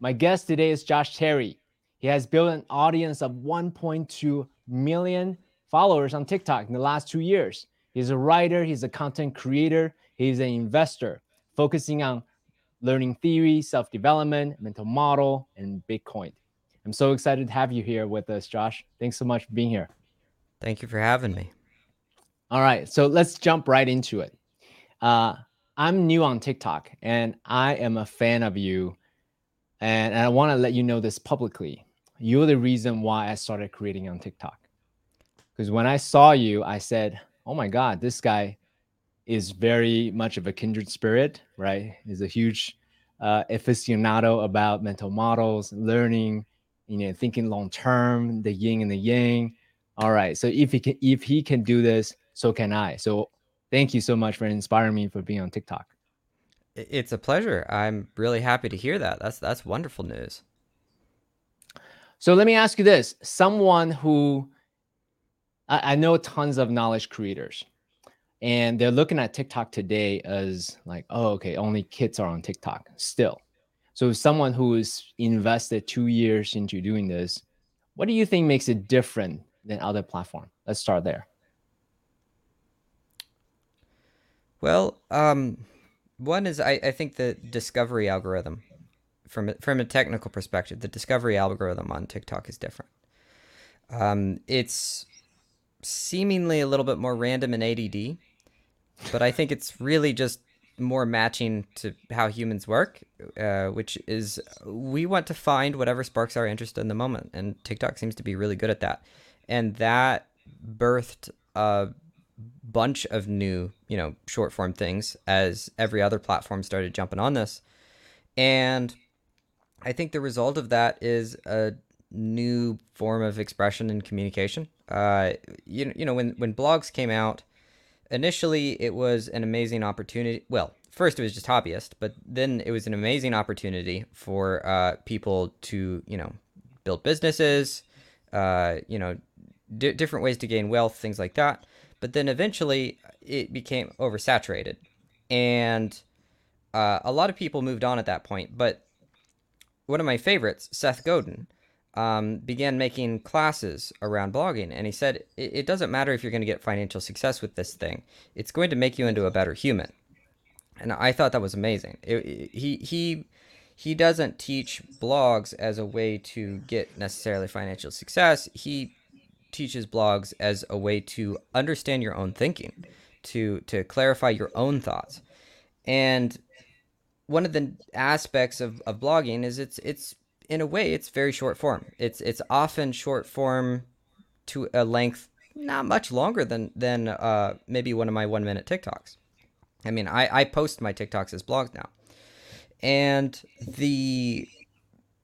My guest today is Josh Terry. He has built an audience of 1.2 million followers on TikTok in the last two years. He's a writer, he's a content creator, he's an investor, focusing on learning theory, self development, mental model, and Bitcoin. I'm so excited to have you here with us, Josh. Thanks so much for being here. Thank you for having me. All right, so let's jump right into it. Uh, I'm new on TikTok and I am a fan of you and, and I want to let you know this publicly. You're the reason why I started creating on TikTok. Because when I saw you, I said, oh my God, this guy is very much of a kindred spirit, right? He's a huge uh, aficionado about mental models, learning, you know, thinking long term, the yin and the yang. All right. So if he can, if he can do this, so can I. So thank you so much for inspiring me for being on TikTok. It's a pleasure. I'm really happy to hear that. That's that's wonderful news. So let me ask you this: someone who I, I know tons of knowledge creators, and they're looking at TikTok today as like, oh, okay, only kids are on TikTok still. So someone who is invested two years into doing this, what do you think makes it different than other platforms? Let's start there. Well, um, one is I, I think the discovery algorithm, from from a technical perspective, the discovery algorithm on TikTok is different. Um, it's seemingly a little bit more random and ADD, but I think it's really just more matching to how humans work, uh, which is we want to find whatever sparks our interest in the moment, and TikTok seems to be really good at that, and that birthed a bunch of new, you know, short form things as every other platform started jumping on this. And I think the result of that is a new form of expression and communication. Uh, you, you know, when, when blogs came out, initially it was an amazing opportunity. Well, first it was just hobbyist, but then it was an amazing opportunity for uh, people to, you know, build businesses, uh, you know, d- different ways to gain wealth, things like that. But then eventually it became oversaturated. And uh, a lot of people moved on at that point. But one of my favorites, Seth Godin, um, began making classes around blogging. And he said, it, it doesn't matter if you're going to get financial success with this thing, it's going to make you into a better human. And I thought that was amazing. It, it, he, he, he doesn't teach blogs as a way to get necessarily financial success. He teaches blogs as a way to understand your own thinking, to to clarify your own thoughts. And one of the aspects of, of blogging is it's it's in a way it's very short form. It's it's often short form to a length not much longer than than uh, maybe one of my one minute TikToks. I mean, I, I post my TikToks as blogs now, and the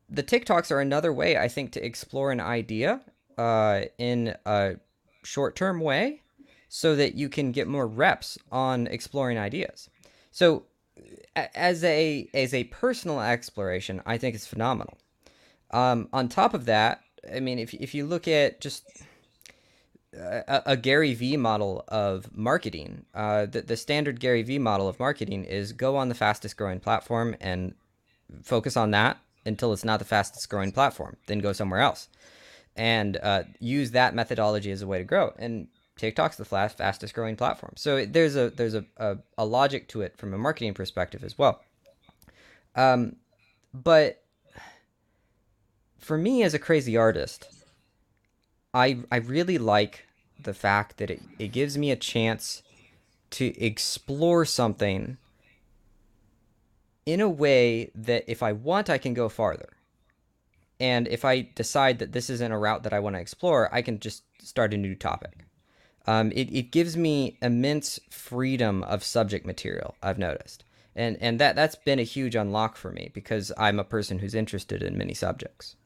the TikToks are another way I think to explore an idea uh, in a short term way so that you can get more reps on exploring ideas. So as a as a personal exploration, I think it's phenomenal. Um, on top of that, I mean, if if you look at just a, a Gary Vee model of marketing, uh, the the standard Gary Vee model of marketing is go on the fastest growing platform and focus on that until it's not the fastest growing platform, then go somewhere else and uh, use that methodology as a way to grow. And TikTok's the fast, fastest growing platform. So there's a there's a, a, a logic to it from a marketing perspective as well. Um, but for me as a crazy artist, I I really like the fact that it, it gives me a chance to explore something in a way that if I want I can go farther. And if I decide that this isn't a route that I want to explore, I can just start a new topic. Um, it, it gives me immense freedom of subject material, I've noticed. And, and that, that's been a huge unlock for me because I'm a person who's interested in many subjects.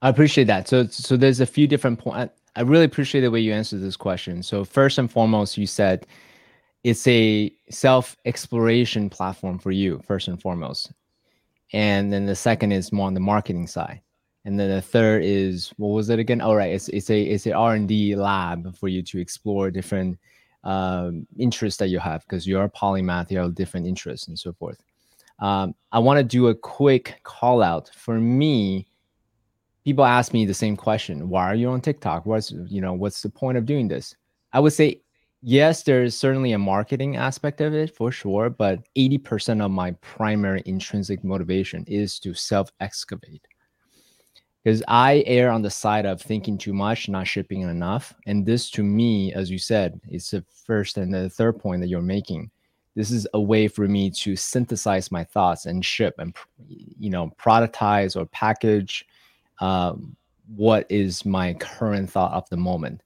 I appreciate that. So, so there's a few different points. I really appreciate the way you answered this question. So, first and foremost, you said it's a self exploration platform for you, first and foremost and then the second is more on the marketing side and then the third is what was it again all right it's, it's a it's a r&d lab for you to explore different um, interests that you have because you're a polymath you have different interests and so forth Um, I want to do a quick call out. For me, people ask me the same question: Why are you on TikTok? What's you know what's the point of doing this? I would say yes, there's certainly a marketing aspect of it for sure, but 80% of my primary intrinsic motivation is to self excavate. Because I err on the side of thinking too much, not shipping enough. And this, to me, as you said, is the first and the third point that you're making. This is a way for me to synthesize my thoughts and ship and, you know, productize or package um, what is my current thought of the moment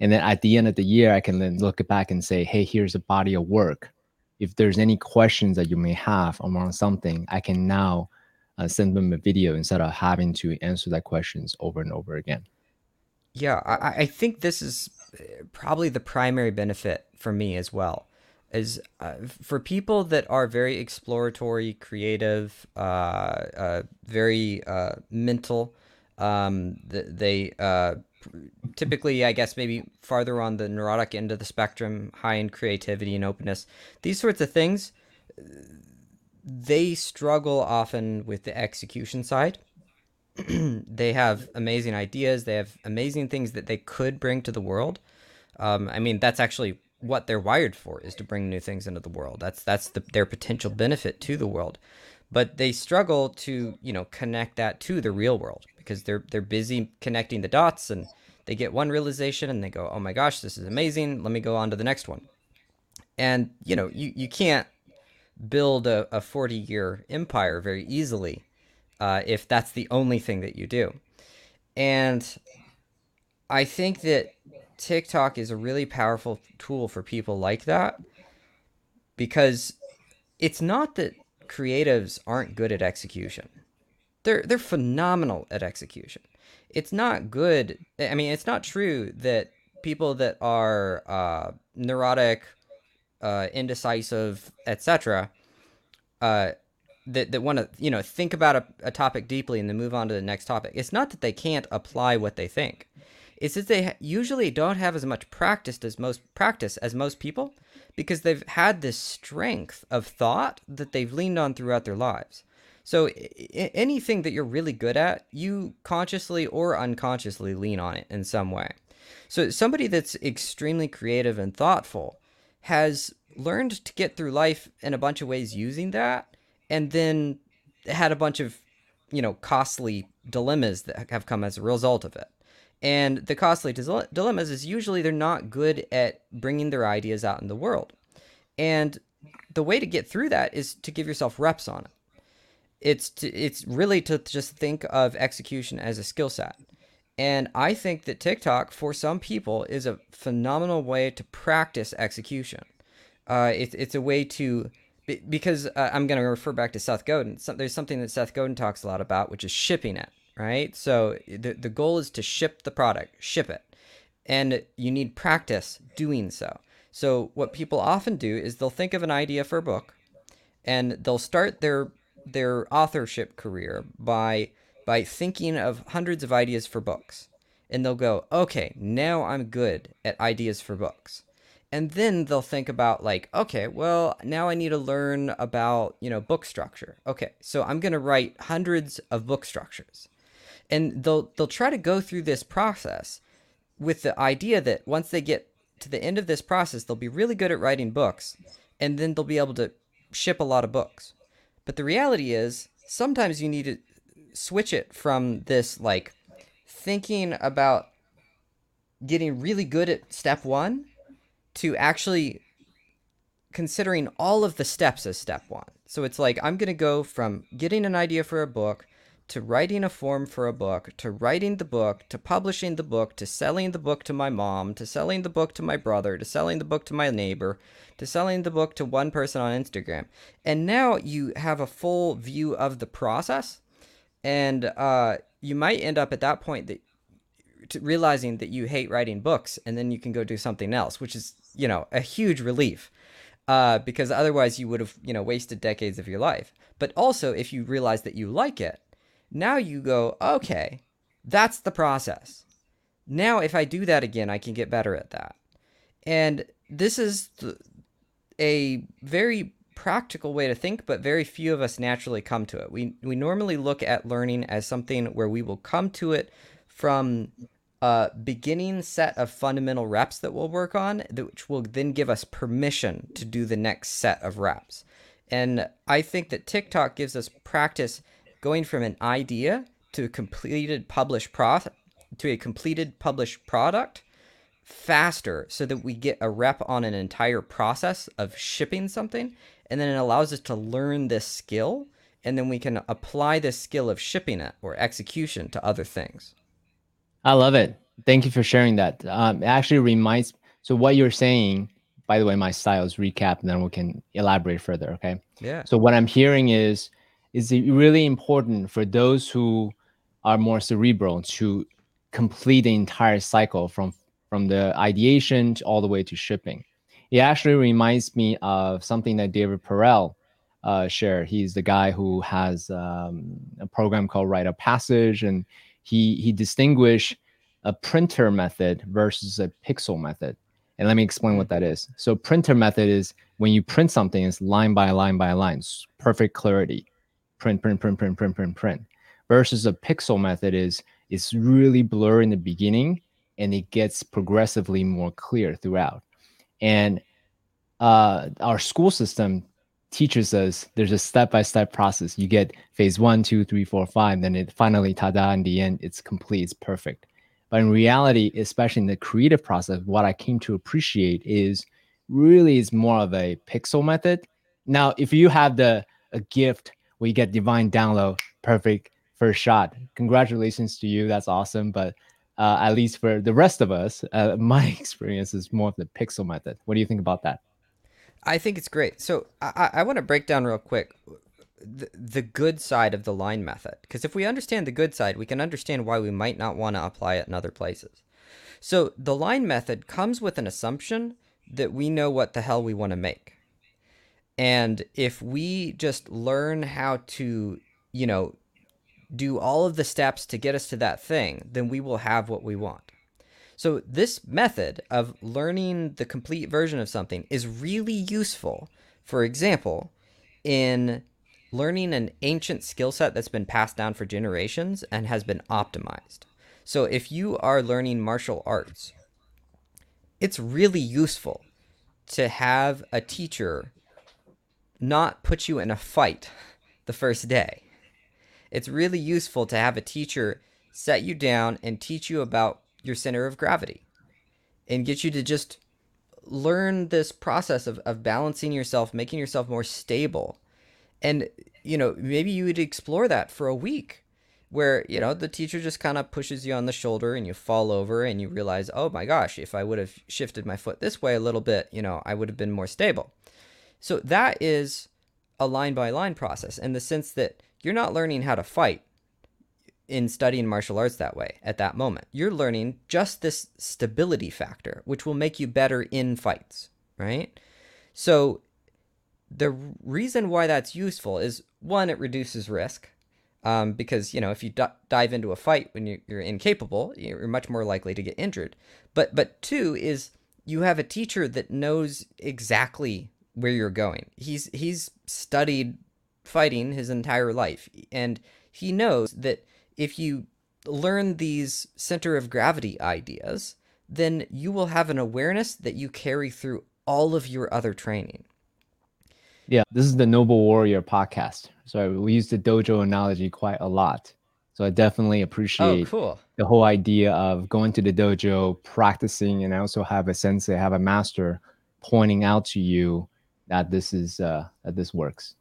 and then at the end of the year i can then look back and say hey here's a body of work. If there's any questions that you may have around something i can now uh, send them a video instead of having to answer that questions over and over again. Yeah I, I think this is uh, probably the primary benefit for me as well is uh, for people that are very exploratory creative uh, uh very uh, mental um, they typically, I guess, maybe farther on the neurotic end of the spectrum, high in creativity and openness, these sorts of things, they struggle often with the execution side. they have amazing ideas, they have amazing things that they could bring to the world. Um, I mean, that's actually what they're wired for is to bring new things into the world. That's that's the, their potential benefit to the world. But they struggle to, you know, connect that to the real world because they're they're busy connecting the dots and they get one realization and they go, "Oh my gosh, this is amazing. Let me go on to the next one." And you know, you you can't build a, a 40 year empire very easily uh, if that's the only thing that you do. And I think that TikTok is a really powerful tool for people like that because it's not that creatives aren't good at execution. They're they're phenomenal at execution. It's not good. I mean, it's not true that people that are uh, neurotic, uh, indecisive, etc., uh, that that want to you know think about a, a topic deeply and then move on to the next topic. It's not that they can't apply what they think. It's that they usually don't have as much practice as most practice as most people because they've had this strength of thought that they've leaned on throughout their lives. So I- anything that you're really good at, you consciously or unconsciously lean on it in some way. So somebody that's extremely creative and thoughtful has learned to get through life in a bunch of ways using that and then had a bunch of, you know, costly dilemmas that have come as a result of it. And the costly dilemmas is usually they're not good at bringing their ideas out in the world. And the way to get through that is to give yourself reps on it it's to, it's really to just think of execution as a skill set. And I think that TikTok, for some people, is a phenomenal way to practice execution. Uh, it, it's a way to, because uh, I'm going to refer back to Seth Godin. So, there's something that Seth Godin talks a lot about, which is shipping it, right? So the, the goal is to ship the product, ship it. And you need practice doing so. So what people often do is they'll think of an idea for a book and they'll start their their authorship career by by thinking of hundreds of ideas for books. And they'll go, "Okay, now I'm good at ideas for books." And then they'll think about like, "Okay, well, now I need to learn about, you know, book structure." Okay, so I'm going to write hundreds of book structures. And they'll they'll try to go through this process with the idea that once they get to the end of this process, they'll be really good at writing books and then they'll be able to ship a lot of books. But the reality is, sometimes you need to switch it from this like thinking about getting really good at step one to actually considering all of the steps as step one. So it's like I'm going to go from getting an idea for a book to writing a form for a book, to writing the book, to publishing the book, to selling the book to my mom, to selling the book to my brother, to selling the book to my neighbor, to selling the book to one person on Instagram. And now you have a full view of the process. And uh, you might end up at that point that realizing that you hate writing books and then you can go do something else, which is, you know, a huge relief. Uh, because otherwise you would have, you know, wasted decades of your life. But also, if you realize that you like it, now you go, okay, that's the process. Now, if I do that again, I can get better at that. And this is the, a very practical way to think, but very few of us naturally come to it. We we normally look at learning as something where we will come to it from a beginning set of fundamental reps that we'll work on, which will then give us permission to do the next set of reps. And I think that TikTok gives us practice going from an idea to a completed published pro to a completed published product faster so that we get a rep on an entire process of shipping something. And then it allows us to learn this skill and then we can apply this skill of shipping it or execution to other things. I love it. Thank you for sharing that. Um, it actually reminds so what you're saying by the way my style is recap and then we can elaborate further okay? Yeah. So what i'm hearing is is really important for those who are more cerebral to complete the entire cycle from from the ideation all the way to shipping. It actually reminds me of something that David Perell uh, shared. He's the guy who has um, a program called Write of Passage, and he he distinguished a printer method versus a pixel method. And let me explain what that is. So printer method is when you print something, it's line by line by line, perfect clarity. Print, print, print, print, print, print, print. Versus a pixel method is it's really blurry in the beginning and it gets progressively more clear throughout. And uh, our school system teaches us there's a step-by-step process. You get phase one, two, three, four, five, then it finally ta-da in the end, it's complete, it's perfect. But in reality, especially in the creative process, what I came to appreciate is really is more of a pixel method. Now, if you have the a gift you get divine download, perfect first shot, congratulations to you. That's awesome. But uh, at least for the rest of us, uh, my experience is more of the pixel method. What do you think about that? I think it's great. So I, I want to break down real quick the, the good side of the line method. Because if we understand the good side, we can understand why we might not want to apply it in other places. So the line method comes with an assumption that we know what the hell we want to make. And if we just learn how to, you know, do all of the steps to get us to that thing, then we will have what we want. So, this method of learning the complete version of something is really useful. For example, in learning an ancient skill set that's been passed down for generations and has been optimized. So, if you are learning martial arts, it's really useful to have a teacher not put you in a fight the first day it's really useful to have a teacher set you down and teach you about your center of gravity and get you to just learn this process of, of balancing yourself, making yourself more stable. And, you know, maybe you would explore that for a week where, you know, the teacher just kind of pushes you on the shoulder and you fall over and you realize, oh my gosh, if I would have shifted my foot this way a little bit, you know, I would have been more stable. So that is a line by line process in the sense that you're not learning how to fight in studying martial arts that way at that moment. You're learning just this stability factor, which will make you better in fights, right? So, the reason why that's useful is one, it reduces risk. Um, because you know if you d- dive into a fight when you're, you're incapable, you're much more likely to get injured. But but two is you have a teacher that knows exactly where you're going. He's he's studied fighting his entire life. And he knows that if you learn these center of gravity ideas, then you will have an awareness that you carry through all of your other training. Yeah, this is the Noble Warrior podcast. So we use the dojo analogy quite a lot. So I definitely oh, appreciate oh, cool. the whole idea of going to the dojo, practicing, and I also have a sensei, have a master pointing out to you that this is uh, that this works.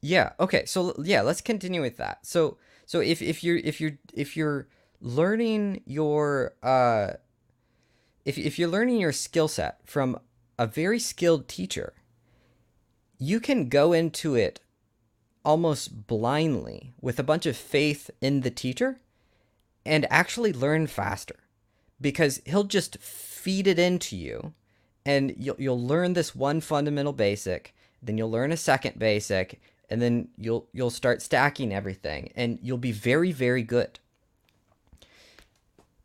Yeah. Okay. So yeah, let's continue with that. So so if if you're if you're if you're learning your uh if if you're learning your skill set from a very skilled teacher, you can go into it almost blindly with a bunch of faith in the teacher and actually learn faster because he'll just feed it into you and you'll, you'll learn this one fundamental basic then you'll learn a second basic and then you'll you'll start stacking everything and you'll be very very good.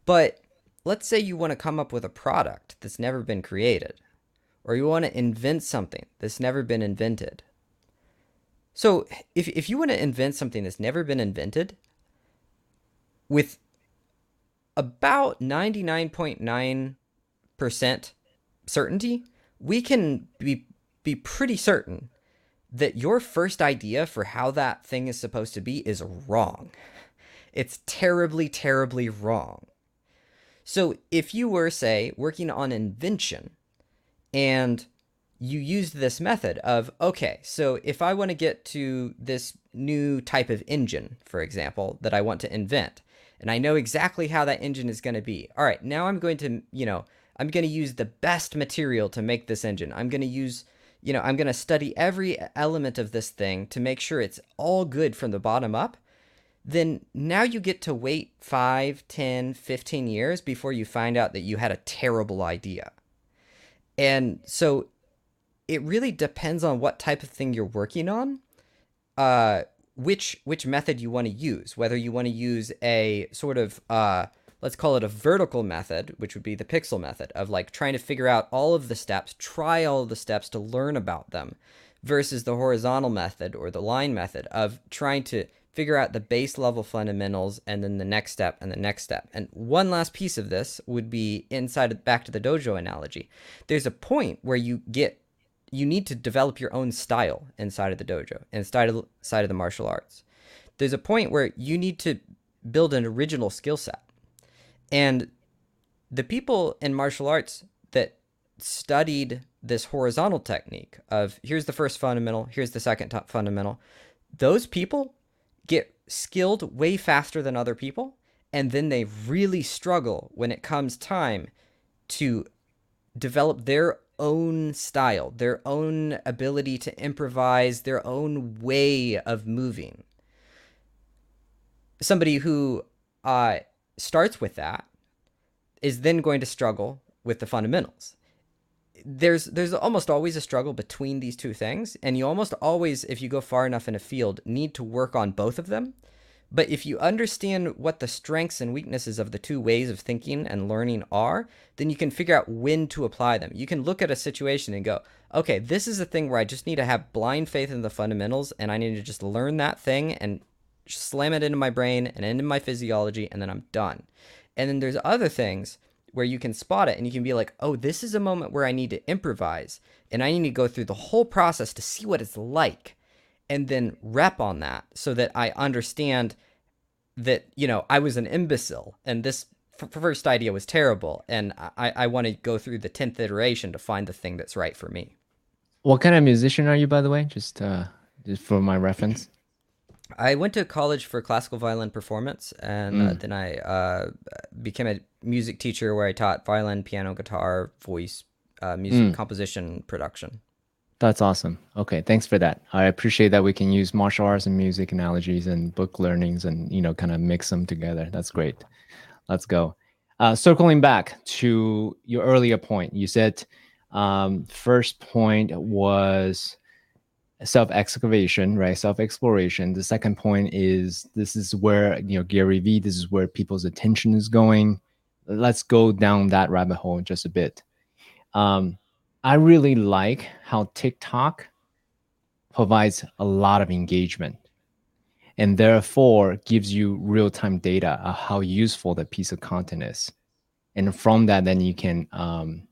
But let's say you want to come up with a product that's never been created or you want to invent something that's never been invented So if if you want to invent something that's never been invented with about 99.9% certainty, we can be be pretty certain that your first idea for how that thing is supposed to be is wrong. It's terribly terribly wrong. So if you were say working on invention and you used this method of okay, so if I want to get to this new type of engine, for example, that I want to invent, and I know exactly how that engine is going to be. All right, now I'm going to, you know, I'm going to use the best material to make this engine. I'm going to use, you know, I'm going to study every element of this thing to make sure it's all good from the bottom up. Then now you get to wait 5, 10, 15 years before you find out that you had a terrible idea. And so it really depends on what type of thing you're working on. Uh, which which method you want to use. Whether you want to use a sort of uh, let's call it a vertical method, which would be the pixel method of like trying to figure out all of the steps, try all of the steps to learn about them, versus the horizontal method or the line method of trying to figure out the base level fundamentals and then the next step and the next step. And one last piece of this would be inside of, back to the dojo analogy. There's a point where you get you need to develop your own style inside of the dojo, inside of, inside of the martial arts. There's a point where you need to build an original skill set. And the people in martial arts that studied this horizontal technique of here's the first fundamental, here's the second fundamental, those people get skilled way faster than other people. And then they really struggle when it comes time to develop their own style, their own ability to improvise, their own way of moving. Somebody who uh, starts with that is then going to struggle with the fundamentals. There's there's almost always a struggle between these two things, and you almost always, if you go far enough in a field, need to work on both of them but if you understand what the strengths and weaknesses of the two ways of thinking and learning are, then you can figure out when to apply them. You can look at a situation and go, okay, this is a thing where I just need to have blind faith in the fundamentals and I need to just learn that thing and slam it into my brain and into my physiology and then I'm done. And then there's other things where you can spot it and you can be like, oh, this is a moment where I need to improvise and I need to go through the whole process to see what it's like and then rep on that so that I understand that, you know, I was an imbecile and this f- first idea was terrible. And I, I want to go through the 10th iteration to find the thing that's right for me. What kind of musician are you, by the way? Just, uh, just for my reference. I went to college for classical violin performance, and mm. uh, then I uh, became a music teacher where I taught violin, piano, guitar, voice, uh, music mm. composition, production. That's awesome. Okay, thanks for that. I appreciate that we can use martial arts and music analogies and book learnings and you know kind of mix them together. That's great. Let's go. Uh, circling back to your earlier point, you said um, first point was self excavation, right? Self exploration. The second point is this is where you know Gary Vee. This is where people's attention is going. Let's go down that rabbit hole just a bit. Um, I really like how TikTok provides a lot of engagement and therefore gives you real-time data of how useful the piece of content is. And from that, then you can, um,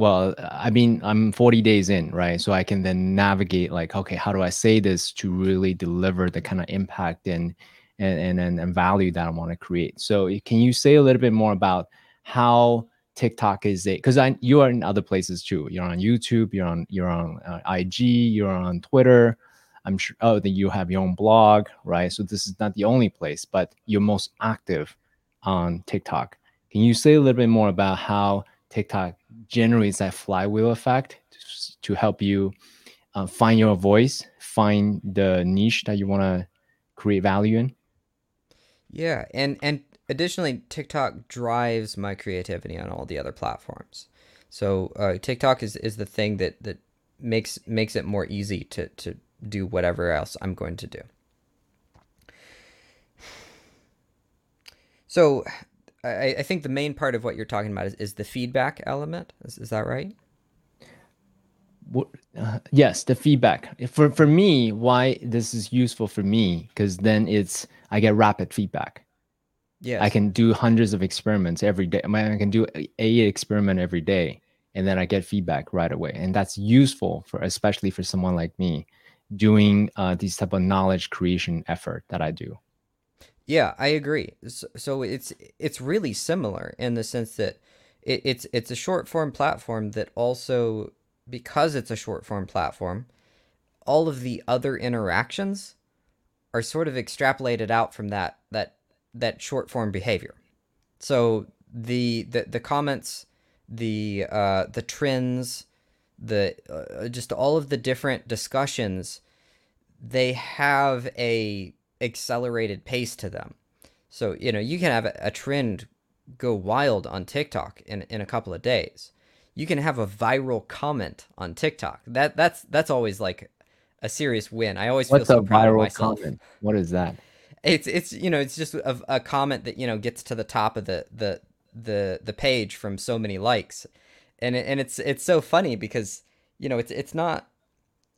well, I mean, I'm 40 days in, right? So I can then navigate like, okay, how do I say this to really deliver the kind of impact and and and, and value that I want to create? So can you say a little bit more about how TikTok is a because I you are in other places too. You're on YouTube. You're on you're on uh, IG. You're on Twitter. I'm sure. Oh, then you have your own blog, right? So this is not the only place, but you're most active on TikTok. Can you say a little bit more about how TikTok generates that flywheel effect to, help you uh, find your voice, find the niche that you want to create value in? Yeah, and and additionally, TikTok drives my creativity on all the other platforms. So uh, TikTok is, is the thing that, that makes makes it more easy to, to do whatever else I'm going to do. So I, I think the main part of what you're talking about is, is the feedback element. Is, is that right? uh, yes, the feedback for for me. Why this is useful for me because then it's I get rapid feedback. Yeah, I can do hundreds of experiments every day. I, mean, I can do a experiment every day, and then I get feedback right away, and that's useful for especially for someone like me doing uh, these type of knowledge creation effort that I do. Yeah, I agree. So, it's it's really similar in the sense that it, it's it's a short form platform that also because it's a short form platform, all of the other interactions are sort of extrapolated out from that that that short form behavior. So the the, the comments, the uh, the trends, the uh, just all of the different discussions, they have a accelerated pace to them. So you know you can have a, trend go wild on TikTok in in a couple of days. You can have a viral comment on TikTok. That that's that's always like a serious win. I always What's feel so a proud of viral myself. comment? What is that? It's it's you know it's just a, a comment that you know gets to the top of the the the the page from so many likes, and it, and it's it's so funny because you know it's it's not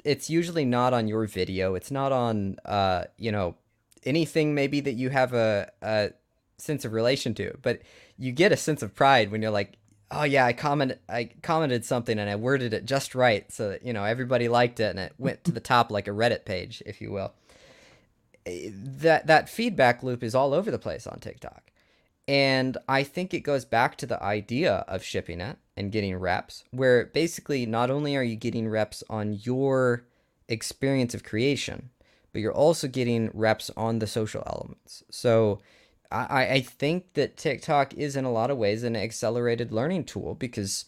it's usually not on your video. It's not on uh you know anything maybe that you have a a sense of relation to, but you get a sense of pride when you're like, oh yeah, I commented I commented something and I worded it just right so that you know everybody liked it and it went to the top like a Reddit page, if you will. Eh, That that feedback loop is all over the place on TikTok. And I think it goes back to the idea of shipping it and getting reps, where basically not only are you getting reps on your experience of creation, but you're also getting reps on the social elements. So I, I think that TikTok is in a lot of ways an accelerated learning tool because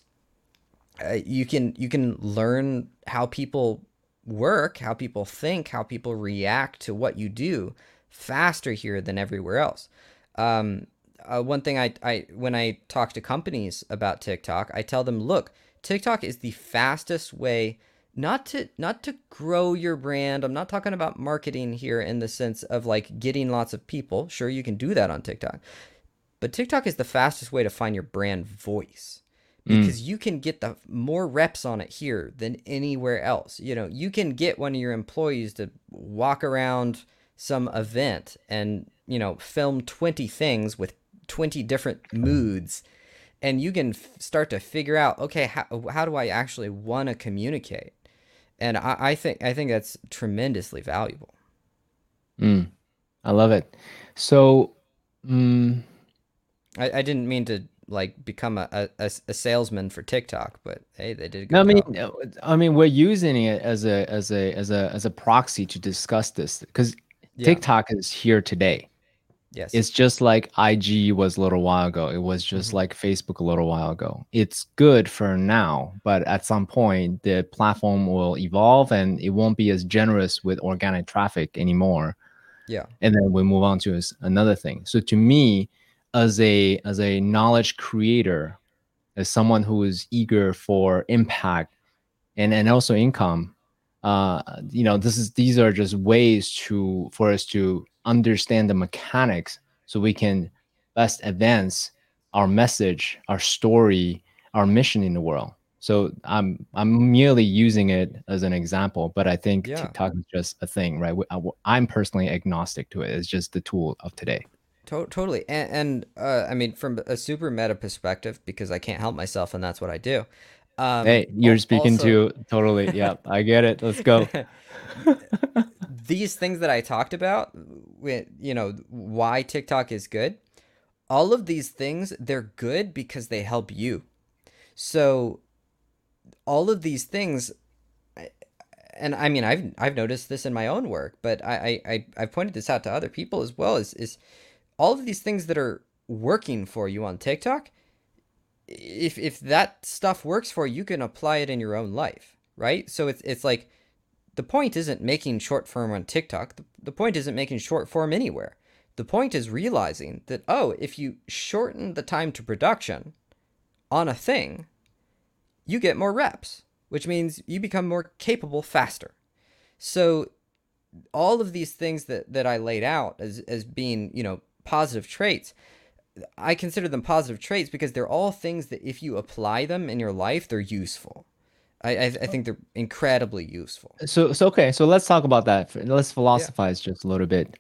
uh, you can you can learn how people work, how people think, how people react to what you do faster here than everywhere else. Um, uh, one thing I, I when I talk to companies about TikTok, I tell them, look, TikTok is the fastest way not to not to grow your brand. I'm not talking about marketing here in the sense of like getting lots of people. Sure, you can do that on TikTok. But TikTok is the fastest way to find your brand voice hmm. because you can get the more reps on it here than anywhere else. You know, you can get one of your employees to walk around some event and, you know, film 20 things with 20 different moods and you can f- start to figure out okay how, how do i actually want to communicate and I, I think i think that's tremendously valuable Mm, I love it. So, mm, i, I didn't mean to like become a, a, a salesman for tiktok but hey they did a no, I mean, job I mean, we're using it as a as a as a as a proxy to discuss this because yeah TikTok is here today. Yes It's just like IG was a little while ago. It was just Mhm. like Facebook a little while ago. It's good for now, but at some point the platform will evolve and it won't be as generous with organic traffic anymore. yeah And then we move on to another thing. So to me, as a as a knowledge creator, as someone who is eager for impact and and also income, uh, you know, this is these are just ways to for us to understand the mechanics so we can best advance our message, our story, our mission in the world. So I'm I'm merely using it as an example, but I think yeah TikTok is just a thing, right? I'm personally agnostic to it. It's just the tool of today. To- totally. And, and uh, I mean, from a super meta perspective, because I can't help myself, and that's what I do. Um, Hey, you're speaking also, to totally. Yeah, I get it. Let's go. these things that I talked about, you know why TikTok is good. All of these things, they're good because they help you. So all of these things, and I mean, I've I've noticed this in my own work, but I I- I've pointed this out to other people as well. Is is all of these things that are working for you on TikTok? if if that stuff works for you, you can apply it in your own life, right? So it's it's like the point isn't making short form on TikTok. The, the point isn't making short form anywhere. The point is realizing that oh, if you shorten the time to production on a thing, you get more reps, which means you become more capable faster. So all of these things that that I laid out as as being, you know, positive traits, I consider them positive traits because they're all things that if you apply them in your life, they're useful. I, I, I think they're incredibly useful. So, so okay. So let's talk about that. Let's philosophize yeah. just a little bit.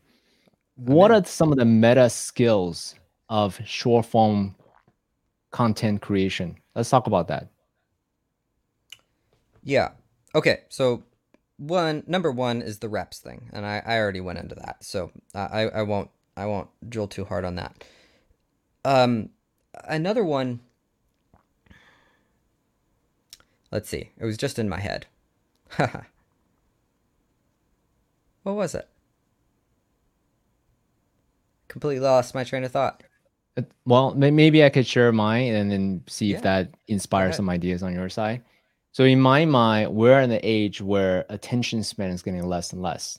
What are some of the meta skills of short form content creation? Let's talk about that. Yeah. Okay. So one number one is the reps thing, and I, I already went into that, so I, I won't I won't drill too hard on that. Um, another one. Let's see. It was just in my head. Haha. what was it? Completely lost my train of thought. Well, maybe I could share mine and then see yeah. if that inspires some ideas on your side. So in my mind, we're in the age where attention span is getting less and less.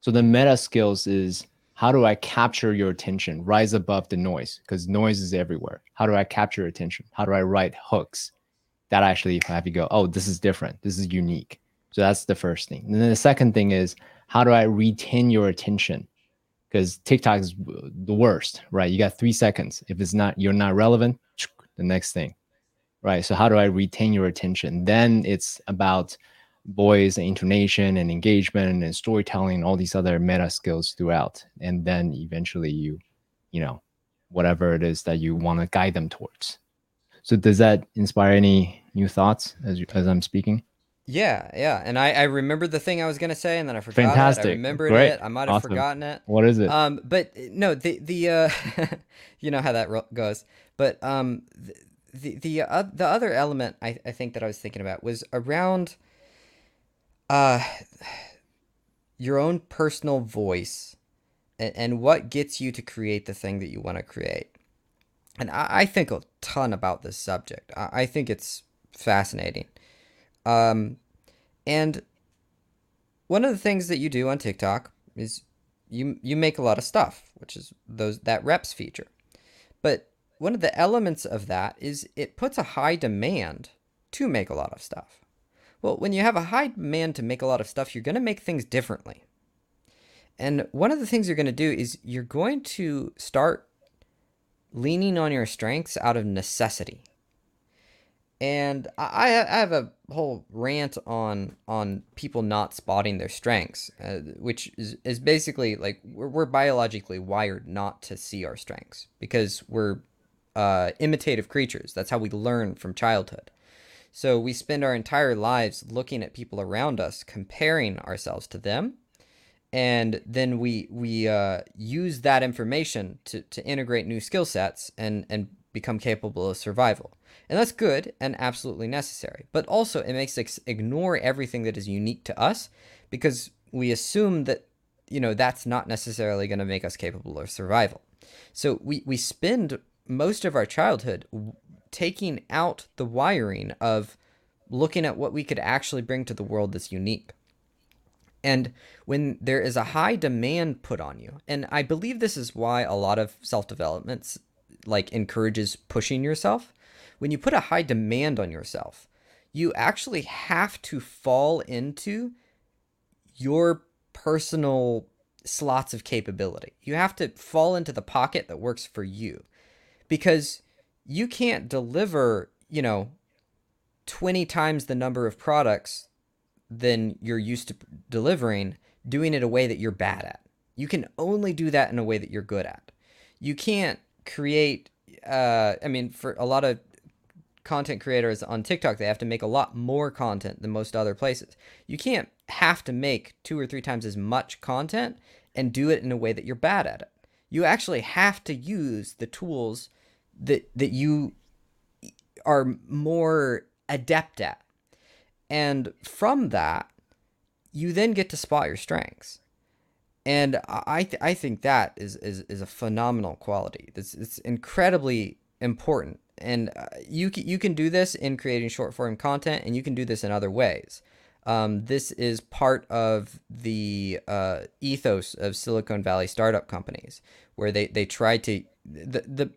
So the meta skills is how do I capture your attention, rise above the noise, because noise is everywhere. How do I capture attention? How do I write hooks that actually have you go, oh, this is different, this is unique. So that's the first thing. And then the second thing is how do I retain your attention? Because TikTok is the worst, right? You got three seconds. If it's not, you're not relevant, the next thing right? So how do I retain your attention? Then it's about voice and intonation and engagement and storytelling, and all these other meta skills throughout. And then eventually you, you know, whatever it is that you want to guide them towards. So does that inspire any new thoughts as you, as I'm speaking? Yeah, yeah. And I, I remember the thing I was gonna say and then I forgot Fantastic. it. I remembered Great. it. I might have awesome. forgotten it. What is it? Um, but no, the the uh you know how that goes. But um the the uh, the other element I, I think that I was thinking about was around uh your own personal voice and, and what gets you to create the thing that you want to create. And I, I think a ton about this subject. I, I think it's fascinating. Um and one of the things that you do on TikTok is you you make a lot of stuff, which is those that reps feature. But one of the elements of that is it puts a high demand to make a lot of stuff. Well, when you have a high demand to make a lot of stuff, you're going to make things differently. And one of the things you're going to do is you're going to start leaning on your strengths out of necessity. And I, I have a whole rant on on people not spotting their strengths, uh, which is, is basically like we're, we're biologically wired not to see our strengths because we're uh, imitative creatures. That's how we learn from childhood. So we spend our entire lives looking at people around us, comparing ourselves to them, and then we we uh, use that information to, to integrate new skill sets and and become capable of survival. And that's good and absolutely necessary. But also it makes us ignore everything that is unique to us because we assume that you know that's not necessarily going to make us capable of survival. So we we spend most of our childhood taking out the wiring of looking at what we could actually bring to the world that's unique. And when there is a high demand put on you, and I believe this is why a lot of self developments like encourages pushing yourself. When you put a high demand on yourself, you actually have to fall into your personal slots of capability. You have to fall into the pocket that works for you because you can't deliver, you know, 20 times the number of products than you're used to delivering doing it a way that you're bad at. You can only do that in a way that you're good at. You can't create uh I mean for a lot of content creators on TikTok, they have to make a lot more content than most other places. You can't have to make two or three times as much content and do it in a way that you're bad at it. You actually have to use the tools that that you are more adept at. And from that, you then get to spot your strengths. And I th- I think that is, is is a phenomenal quality. It's it's incredibly important. And uh, you can, you can do this in creating short form content, and you can do this in other ways. Um, this is part of the uh, ethos of Silicon Valley startup companies, where they, they try to the, the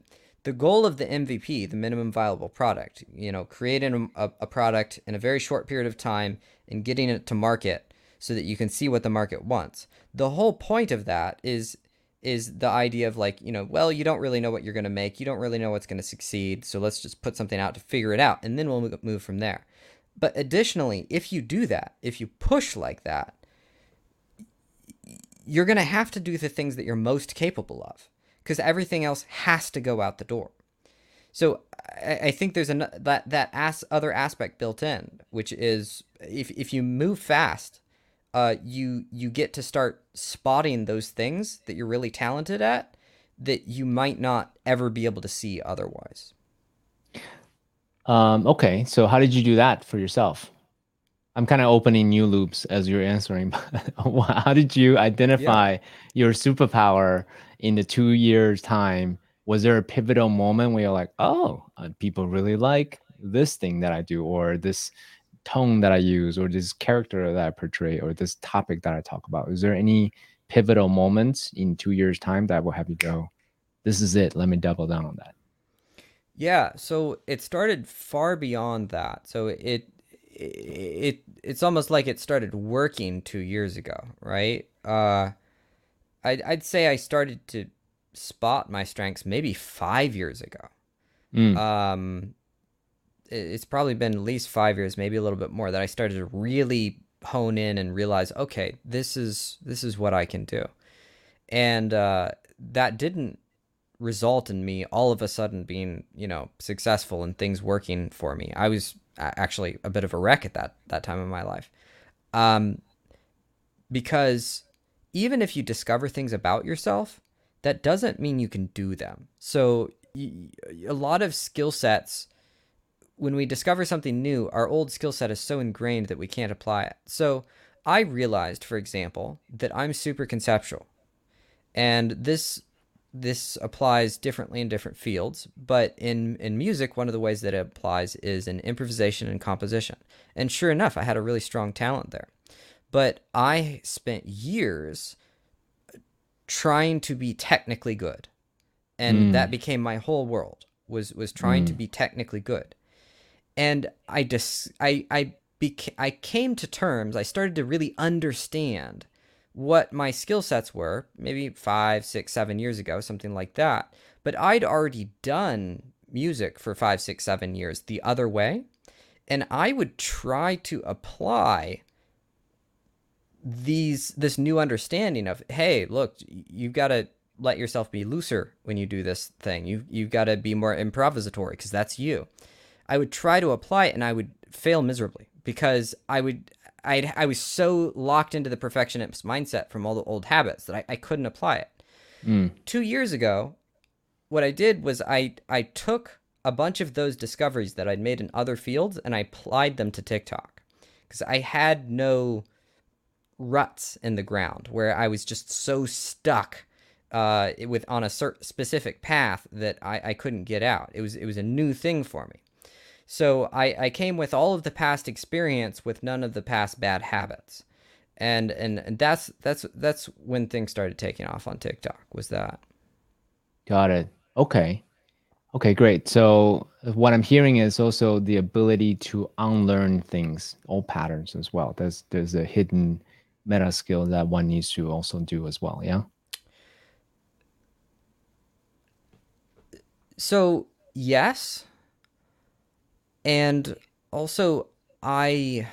the goal of the MVP, the minimum viable product, you know, creating a, a, product in a very short period of time and getting it to market so that you can see what the market wants. The whole point of that is is the idea of like, you know, well, you don't really know what you're going to make. You don't really know what's going to succeed. So let's just put something out to figure it out and then we'll move from there. But additionally, if you do that, if you push like that, you're going to have to do the things that you're most capable of because everything else has to go out the door. So I, I think there's a that that as, other aspect built in, which is if if you move fast, uh, you you get to start spotting those things that you're really talented at that you might not ever be able to see otherwise. Um, okay, so how did you do that for yourself? I'm kind of opening new loops as you're answering. how did you identify yeah. your superpower in the two years time? Was there a pivotal moment where you're like, oh, uh, people really like this thing that I do, or this tone that I use, or this character that I portray, or this topic that I talk about? Is there any pivotal moments in two years' time that will have you go, this is it, let me double down on that? Yeah, so it started far beyond that. So it it it's almost like it started working two years ago, right? Uh, I'd I'd say I started to spot my strengths maybe five years ago. Mm. Um, it's probably been at least five years, maybe a little bit more, that I started to really hone in and realize, okay, this is this is what I can do, and uh, that didn't result in me all of a sudden being, you know, successful and things working for me. I was actually a bit of a wreck at that that time of my life. Um, because even if you discover things about yourself, that doesn't mean you can do them. So a lot of skill sets when we discover something new, our old skill set is so ingrained that we can't apply it. So I realized, for example, that I'm super conceptual. And this this applies differently in different fields, but in, in music, one of the ways that it applies is in improvisation and composition. And sure enough, I had a really strong talent there. But I spent years trying to be technically good. And mm. that became my whole world was was trying mm. to be technically good. And I just I I beca- I came to terms, I started to really understand what my skill sets were, maybe five, six, seven years ago, something like that. But I'd already done music for five, six, seven years the other way. And I would try to apply these this new understanding of hey look you've got to let yourself be looser when you do this thing you you've got to be more improvisatory because that's you i would try to apply it and i would fail miserably because i would I I was so locked into the perfectionist mindset from all the old habits that I, I couldn't apply it. Mm. Two years ago, what I did was I I took a bunch of those discoveries that I'd made in other fields and I applied them to TikTok because I had no ruts in the ground where I was just so stuck uh, with on a certain specific path that I, I couldn't get out. It was it was a new thing for me. So I, I came with all of the past experience with none of the past bad habits. And, and and that's that's that's when things started taking off on TikTok was that. Got it. Okay. Okay, great. So what I'm hearing is also the ability to unlearn things, old patterns as well. There's there's a hidden meta skill that one needs to also do as well. Yeah. So yes, and also I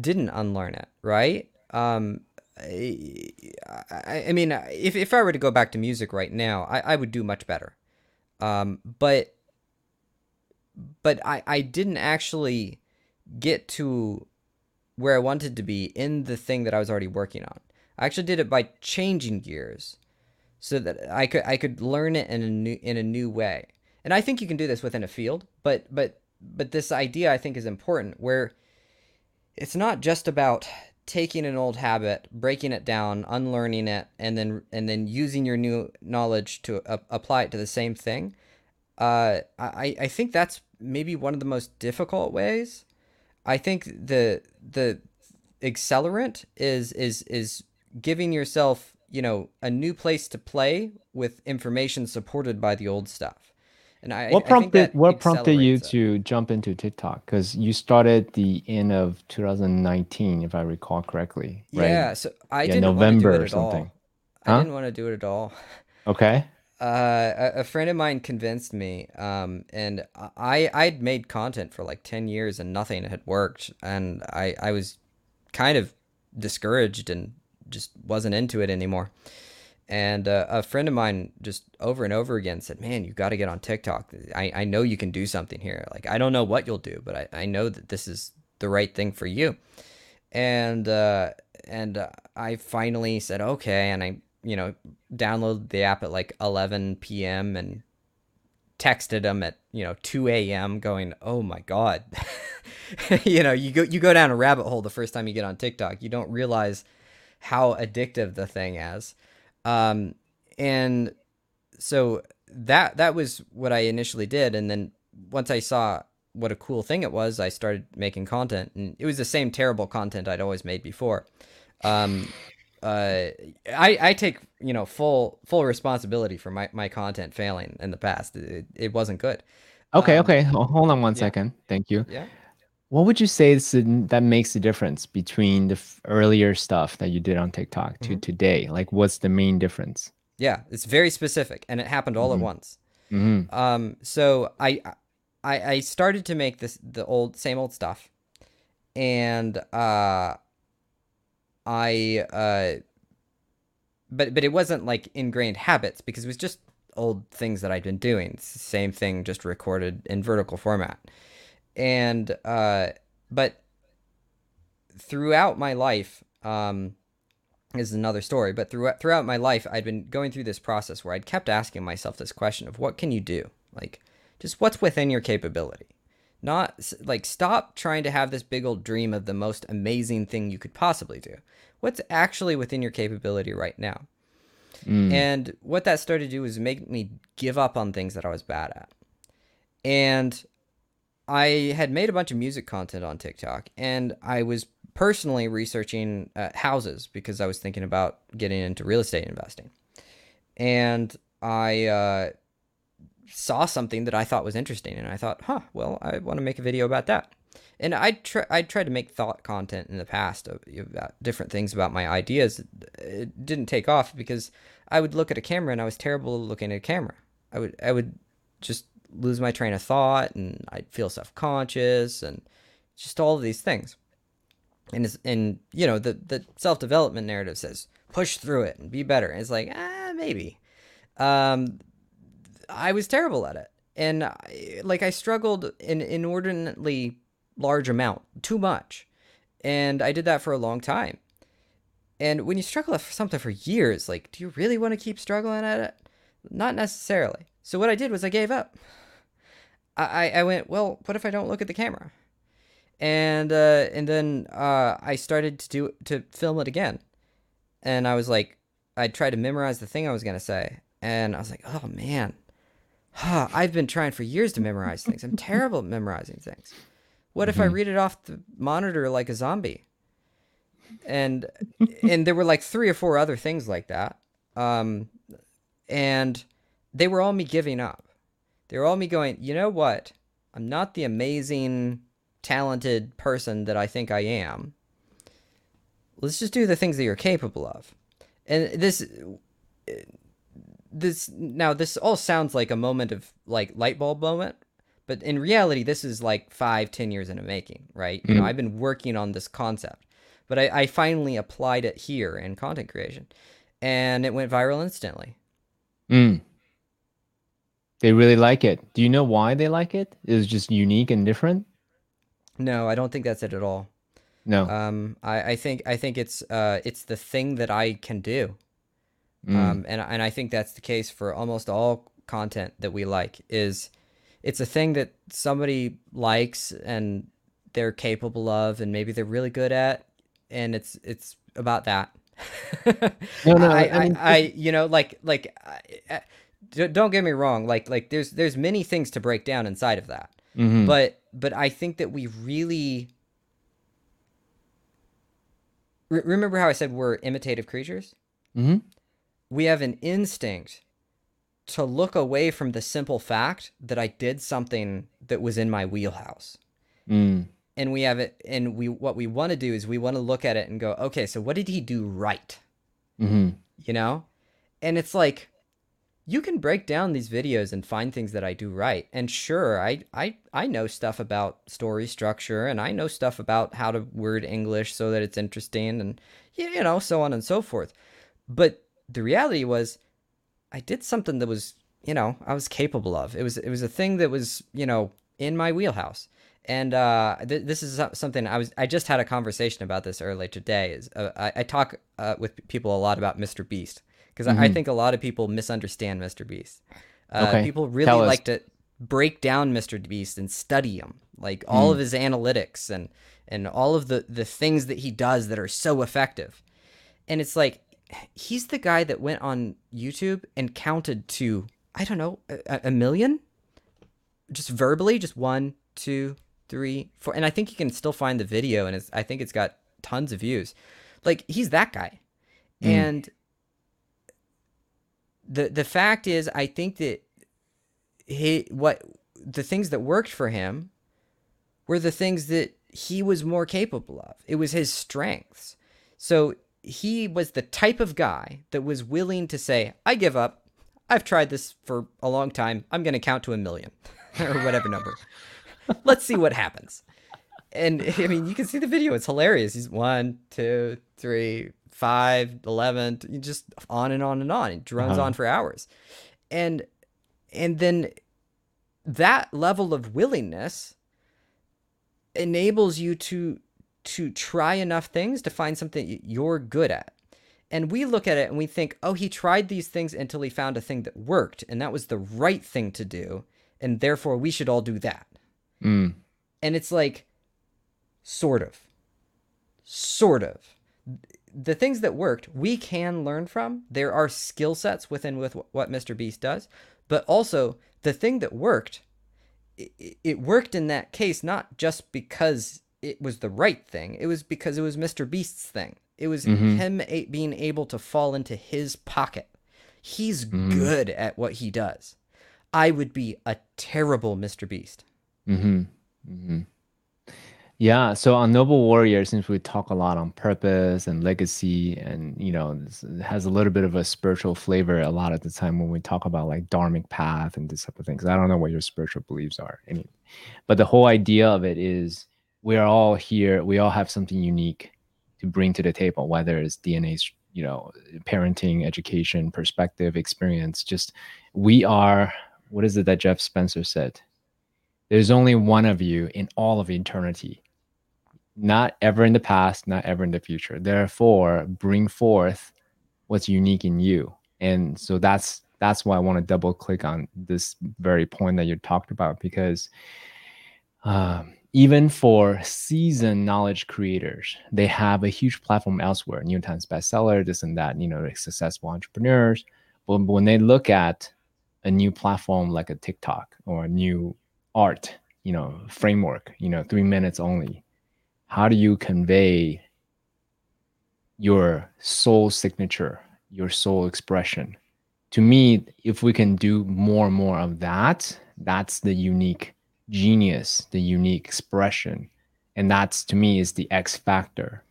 didn't unlearn it, right? Um, I, I, mean, if, if I were to go back to music right now, I, I would do much better. Um, but but I, I didn't actually get to where I wanted to be in the thing that I was already working on. I actually did it by changing gears so that I could I could learn it in a new in a new way. And I think you can do this within a field, but but but this idea I think is important where it's not just about taking an old habit, breaking it down, unlearning it, and then and then using your new knowledge to uh, apply it to the same thing. Uh, I I think that's maybe one of the most difficult ways. I think the the accelerant is is is giving yourself you know a new place to play with information supported by the old stuff and I what prompted what prompted you it. to jump into TikTok? Because you started the end of 2019, if I recall correctly. Right? Yeah, so I yeah, didn't November want to do it at all. Huh? I didn't want to do it at all. Okay. Uh, a, a friend of mine convinced me, um, and I I'd made content for like ten years and nothing had worked, and I I was kind of discouraged and just wasn't into it anymore. And uh, a friend of mine just over and over again said, "Man, you got to get on TikTok. I I know you can do something here. Like I don't know what you'll do, but I I know that this is the right thing for you." And uh, and uh, I finally said okay, and I you know, downloaded the app at like 11 p.m. and texted them at you know 2 a.m. going, "Oh my god," you know, you go you go down a rabbit hole the first time you get on TikTok. You don't realize how addictive the thing is, um, and so that that was what I initially did, and then once I saw what a cool thing it was, I started making content, and it was the same terrible content I'd always made before. Um, uh, I I take you know full full responsibility for my, my content failing in the past. It, it wasn't good. Okay, um, okay. Hold on one yeah. second. Thank you. Yeah. What would you say is the, that makes the difference between the earlier stuff that you did on TikTok to mm-hmm. today? Like, what's the main difference? Yeah, it's very specific, and it happened all mm-hmm. at once. Mm-hmm. Um, so I, I I started to make this the old same old stuff, and uh I uh but but it wasn't like ingrained habits because it was just old things that I'd been doing. same thing just recorded in vertical format. And uh but throughout my life um is another story, but throughout throughout my life I'd been going through this process where I'd kept asking myself this question of what can you do? Like just what's within your capability? Not like stop trying to have this big old dream of the most amazing thing you could possibly do. What's actually within your capability right now? Mm. And what that started to do was make me give up on things that I was bad at. And I had made a bunch of music content on TikTok and I was personally researching uh, houses because I was thinking about getting into real estate investing. And I uh, saw something that I thought was interesting, and I thought, huh, well, I want to make a video about that. And I try, I tried to make thought content in the past about different things about my ideas. It didn't take off because I would look at a camera and I was terrible looking at a camera. I would, I would just lose my train of thought and I'd feel self conscious and just all of these things. And and you know the the self development narrative says push through it and be better. And it's like ah maybe. Um, I was terrible at it. And I, like I struggled in inordinately large amount, too much. And I did that for a long time. And when you struggle for something for years, like, do you really want to keep struggling at it? Not necessarily. So what I did was I gave up. I, I went, well, what if I don't look at the camera? And uh, and then uh, I started to do to film it again, and I was like, I tried to memorize the thing I was gonna say, and I was like, oh man, huh, I've been trying for years to memorize things. I'm terrible at memorizing things. What if mm-hmm. I read it off the monitor like a zombie? And and there were like three or four other things like that. Um, and they were all me giving up. They were all me going, you know what? I'm not the amazing, talented person that I think I am. Let's just do the things that you're capable of. And this this now this all sounds like a moment of like light bulb moment but in reality this is like five ten years in the making right mm-hmm. you know mm. i've been working on this concept but I, I finally applied it here in content creation and it went viral instantly mm. they really like it do you know why they like it is just unique and different no i don't think that's it at all no um i, I think i think it's uh it's the thing that i can do Mm. Um, and and I think that's the case for almost all content that we like. Is it's a thing that somebody likes and they're capable of, and maybe they're really good at, and it's it's about that. No, no, I, I, mean, I, I, you know, like, like, I, don't get me wrong. Like, like, there's, there's many things to break down inside of that. Mm-hmm. But, but I think that we really remember how I said we're imitative creatures. Mm-hmm we have an instinct to look away from the simple fact that I did something that was in my wheelhouse. Mm. And we have it, and we what we want to do is we want to look at it and go, okay, so what did he do right? Mm-hmm. You know, and it's like you can break down these videos and find things that I do right. And sure, I I I know stuff about story structure and I know stuff about how to word English so that it's interesting and you know, so on and so forth. But the reality was I did something that was, you know, I was capable of. It was it was a thing that was, you know, in my wheelhouse. And uh, th- this is something I was. I just had a conversation about this earlier today. Is uh, I, I, talk uh, with people a lot about Mr. Beast because mm-hmm. I, I, mm-hmm. think a lot of people misunderstand Mr. Beast. Uh, okay. People really Tell like us. to break down Mr. Beast and study him, like all mm. of his analytics and and all of the the things that he does that are so effective. And it's like he's the guy that went on YouTube and counted to I don't know a, a million, just verbally, just one, two, three, four, and I think you can still find the video, and it's I think it's got tons of views. Like he's that guy, mm. and the the fact is, I think that he what the things that worked for him were the things that he was more capable of. It was his strengths. So he was the type of guy that was willing to say, I give up. I've tried this for a long time. I'm going to count to a million or whatever number. Let's see what happens. And I mean, you can see the video. It's hilarious. He's one, two, three, five, eleven, just on and on and on. It runs uh-huh. on for hours. And and then that level of willingness enables you to to try enough things to find something you're good at. And we look at it and we think, oh, he tried these things until he found a thing that worked, and that was the right thing to do, and therefore we should all do that. Mm. And it's like, sort of. Sort of. The things that worked, we can learn from. There are skill sets within with what Mr. Beast does, but also the thing that worked, it, it worked in that case not just because it was the right thing. It was because it was Mr. Beast's thing. It was mm-hmm. him a- being able to fall into his pocket. He's mm-hmm. good at what he does. I would be a terrible Mr. Beast. Mm-hmm. mm-hmm. Yeah. So on Noble Warrior, since we talk a lot on purpose and legacy, and you know, it has a little bit of a spiritual flavor a lot of the time when we talk about like dharmic path and this type of things. I don't know what your spiritual beliefs are, any, but the whole idea of it is we are all here. We all have something unique to bring to the table, whether it's DNA's, you know, parenting, education, perspective, experience. Just we are. What is it that Jeff Spencer said? There's only one of you in all of eternity, not ever in the past, not ever in the future. Therefore, bring forth what's unique in you. And so that's that's why I want to double click on this very point that you talked about because um, even for seasoned knowledge creators, they have a huge platform elsewhere, New Times bestseller, this and that, you know, successful entrepreneurs. But when they look at a new platform like a TikTok or a new art, you know, framework, you know, three minutes only, how do you convey your soul signature, your soul expression? To me, if we can do more and more of that, that's the unique genius, the unique expression. And that's to me is the X factor.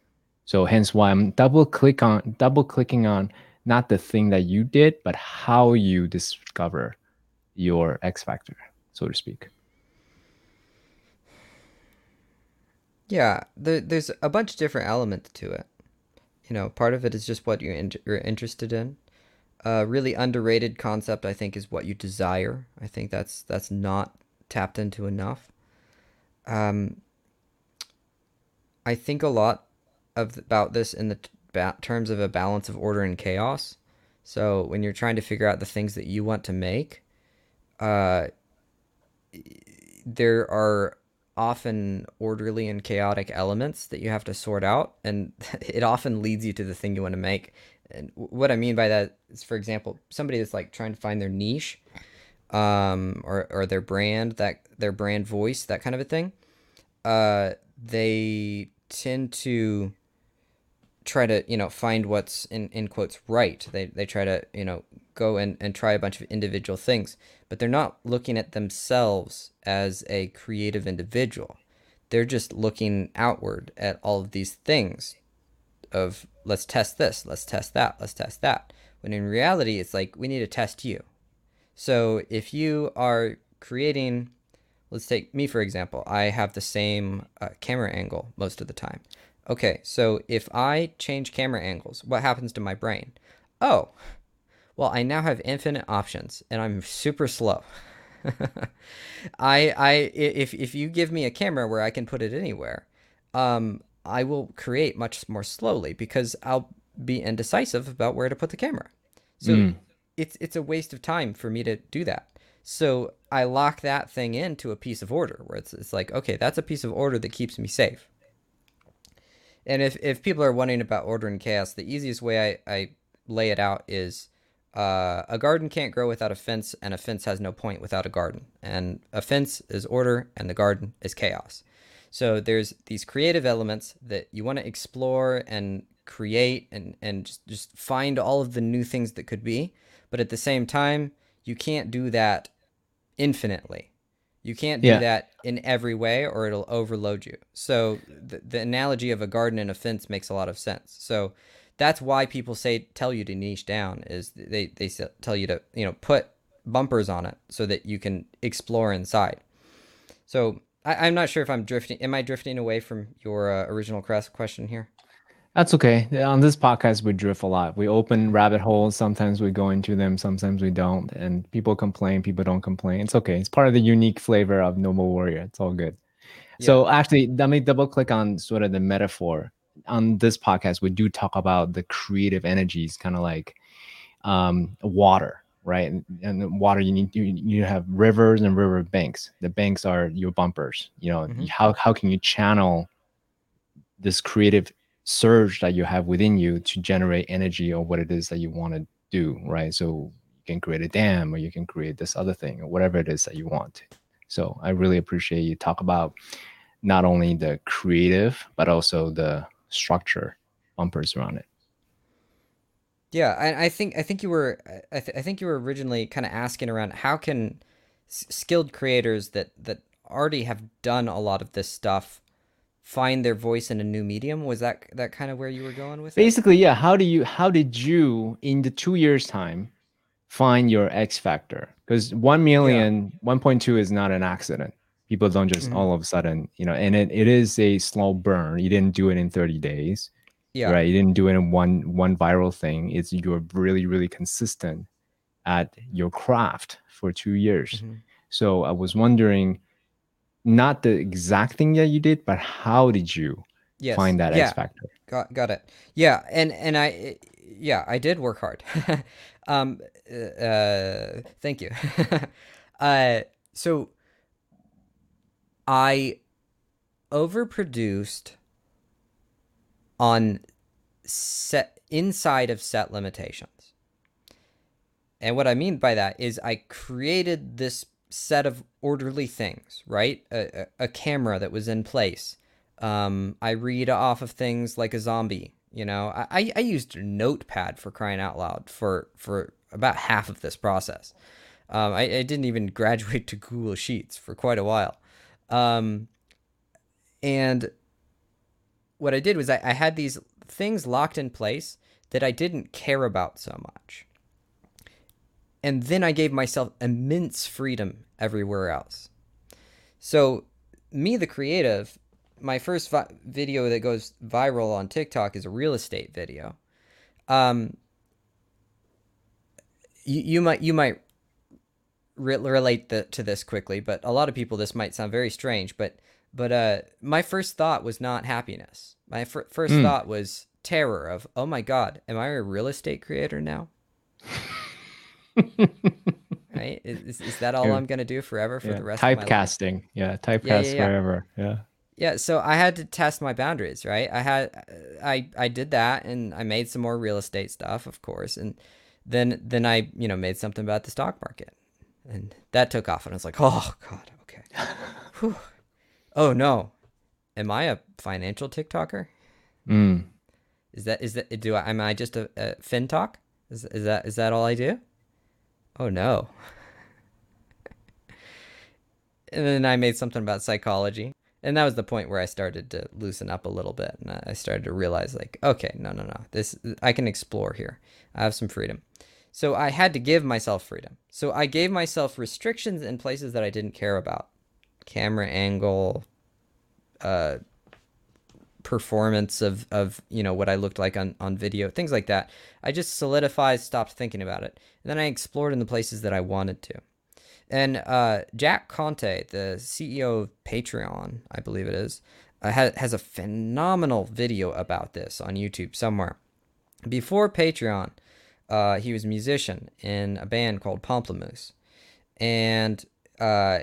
So hence why I'm double click on double clicking on not the thing that you did, but how you discover your X factor, so to speak. Yeah, there, there's a bunch of different elements to it. You know, part of it is just what you're, in, you're interested in. A really underrated concept, I think, is what you desire. I think that's that's not tapped into enough. Um, I think a lot of about this in the t- ba- terms of a balance of order and chaos. So when you're trying to figure out the things that you want to make, uh, there are often orderly and chaotic elements that you have to sort out, and it often leads you to the thing you want to make. And what I mean by that is, for example, somebody that's like trying to find their niche um, or or their brand that their brand voice that kind of a thing, uh, they tend to try to you know find what's in in quotes right. They they try to you know go and and try a bunch of individual things, but they're not looking at themselves as a creative individual. They're just looking outward at all of these things of let's test this, let's test that, let's test that. When in reality, it's like we need to test you So if you are creating, let's take me for example, I have the same uh, camera angle most of the time. Okay, so if I change camera angles, what happens to my brain? Oh, well, I now have infinite options and I'm super slow. I I if if you give me a camera where I can put it anywhere, um, I will create much more slowly because I'll be indecisive about where to put the camera. So mm. it's it's a waste of time for me to do that. So I lock that thing into a piece of order where it's it's like, okay, that's a piece of order that keeps me safe. And if, if people are wondering about order and chaos, the easiest way I, I lay it out is uh, a garden can't grow without a fence, and a fence has no point without a garden. And a fence is order, and the garden is chaos. So there's these creative elements that you want to explore and create and, and just, just find all of the new things that could be. But at the same time, you can't do that infinitely. You can't do yeah. that in every way or it'll overload you. So the, the analogy of a garden and a fence makes a lot of sense. So that's why people say tell you to niche down is they they tell you to you know put bumpers on it so that you can explore inside. So I, am not sure if I'm drifting. Am I drifting away from your uh, original question here? That's okay. On this podcast, we drift a lot. We open rabbit holes. Sometimes we go into them. Sometimes we don't. And people complain. People don't complain. It's okay. It's part of the unique flavor of Noble Warrior. It's all good. Yeah. So actually, let me double click on sort of the metaphor on this podcast, we do talk about the creative energies, kind of like um, water, right? And, and water, you need you, you have rivers and river banks. The banks are your bumpers. You know, mm-hmm. how how can you channel this creative surge that you have within you to generate energy or what it is that you want to do, right? So you can create a dam or you can create this other thing or whatever it is that you want. So I really appreciate you talk about not only the creative but also the structure bumpers around it. Yeah, I, I think I think you were I, th- I think you were originally kind of asking around how can s- skilled creators that that already have done a lot of this stuff find their voice in a new medium? Was that that kind of where you were going with basically it? yeah. How do you how did you in the two years time find your x factor? Because 1 million yeah. 1.2 is not an accident. People don't just mm-hmm. all of a sudden you know and it, it is a slow burn. You didn't do it in 30 days yeah. right? You didn't do it in one one viral thing. It's you're really really consistent at your craft for two years. Mm-hmm. so i was wondering not the exact thing that you did but how did you yes. find that yeah. x factor got, got it yeah and and i yeah i did work hard um uh, uh thank you uh so I overproduced on set inside of set limitations. And what I mean by that is I created this set of orderly things, right? A, a, camera that was in place. Um, I read off of things like a zombie. You know, I, I used Notepad for crying out loud for for about half of this process. Um, I, I didn't even graduate to Google Sheets for quite a while. Um, and what I did was I, I had these things locked in place that I didn't care about so much. And then I gave myself immense freedom everywhere else. So, me, the creative, my first vi- video that goes viral on TikTok is a real estate video. Um, you, you might you might re- relate the, to this quickly, but a lot of people this might sound very strange. But but uh, my first thought was not happiness. My fir- first mm. thought was terror of oh my god, am I a real estate creator now? right? Is, is that all yeah. I'm gonna do forever for yeah. the rest of my life? Typecasting. Yeah, typecast yeah, forever. Yeah. Yeah, so I had to test my boundaries, right? I had I I did that and I made some more real estate stuff, of course, and then then I, you know, made something about the stock market and that took off and i was like oh god okay oh no am i a financial tiktoker mm. is that is that do i am i just a, a FinTok is, is that is that all i do oh no. And then i made something about psychology. And that was the point where i started to loosen up a little bit. And i started to realize like okay no no no. This i can explore here. I have some freedom. So I had to give myself freedom. So I gave myself restrictions in places that I didn't care about. Camera angle, uh, performance of, of you know what I looked like on, on video, things like that. I just solidified, stopped thinking about it. And then I explored in the places that I wanted to. And uh, Jack Conte, the CEO of Patreon, I believe it is, uh, has, has a phenomenal video about this on YouTube somewhere. Before Patreon, uh, he was a musician in a band called Pomplamoose. And uh,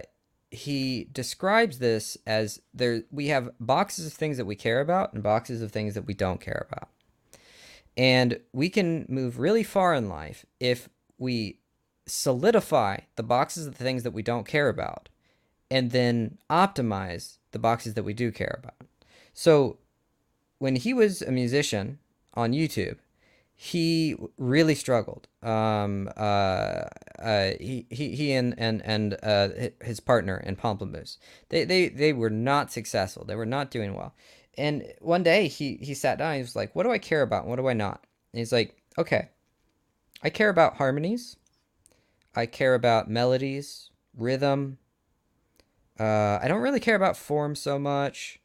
he describes this as there we have boxes of things that we care about and boxes of things that we don't care about. And we can move really far in life if we solidify the boxes of the things that we don't care about and then optimize the boxes that we do care about. So when he was a musician on YouTube, he really struggled. Um, uh, uh, he, he, he and, and, and uh, his partner in Pomplamoose, they, they, they were not successful. They were not doing well. And one day he, he sat down. He was like, what do I care about? what do I not? And he's like, okay, I care about harmonies. I care about melodies, rhythm. Uh, I don't really care about form so much.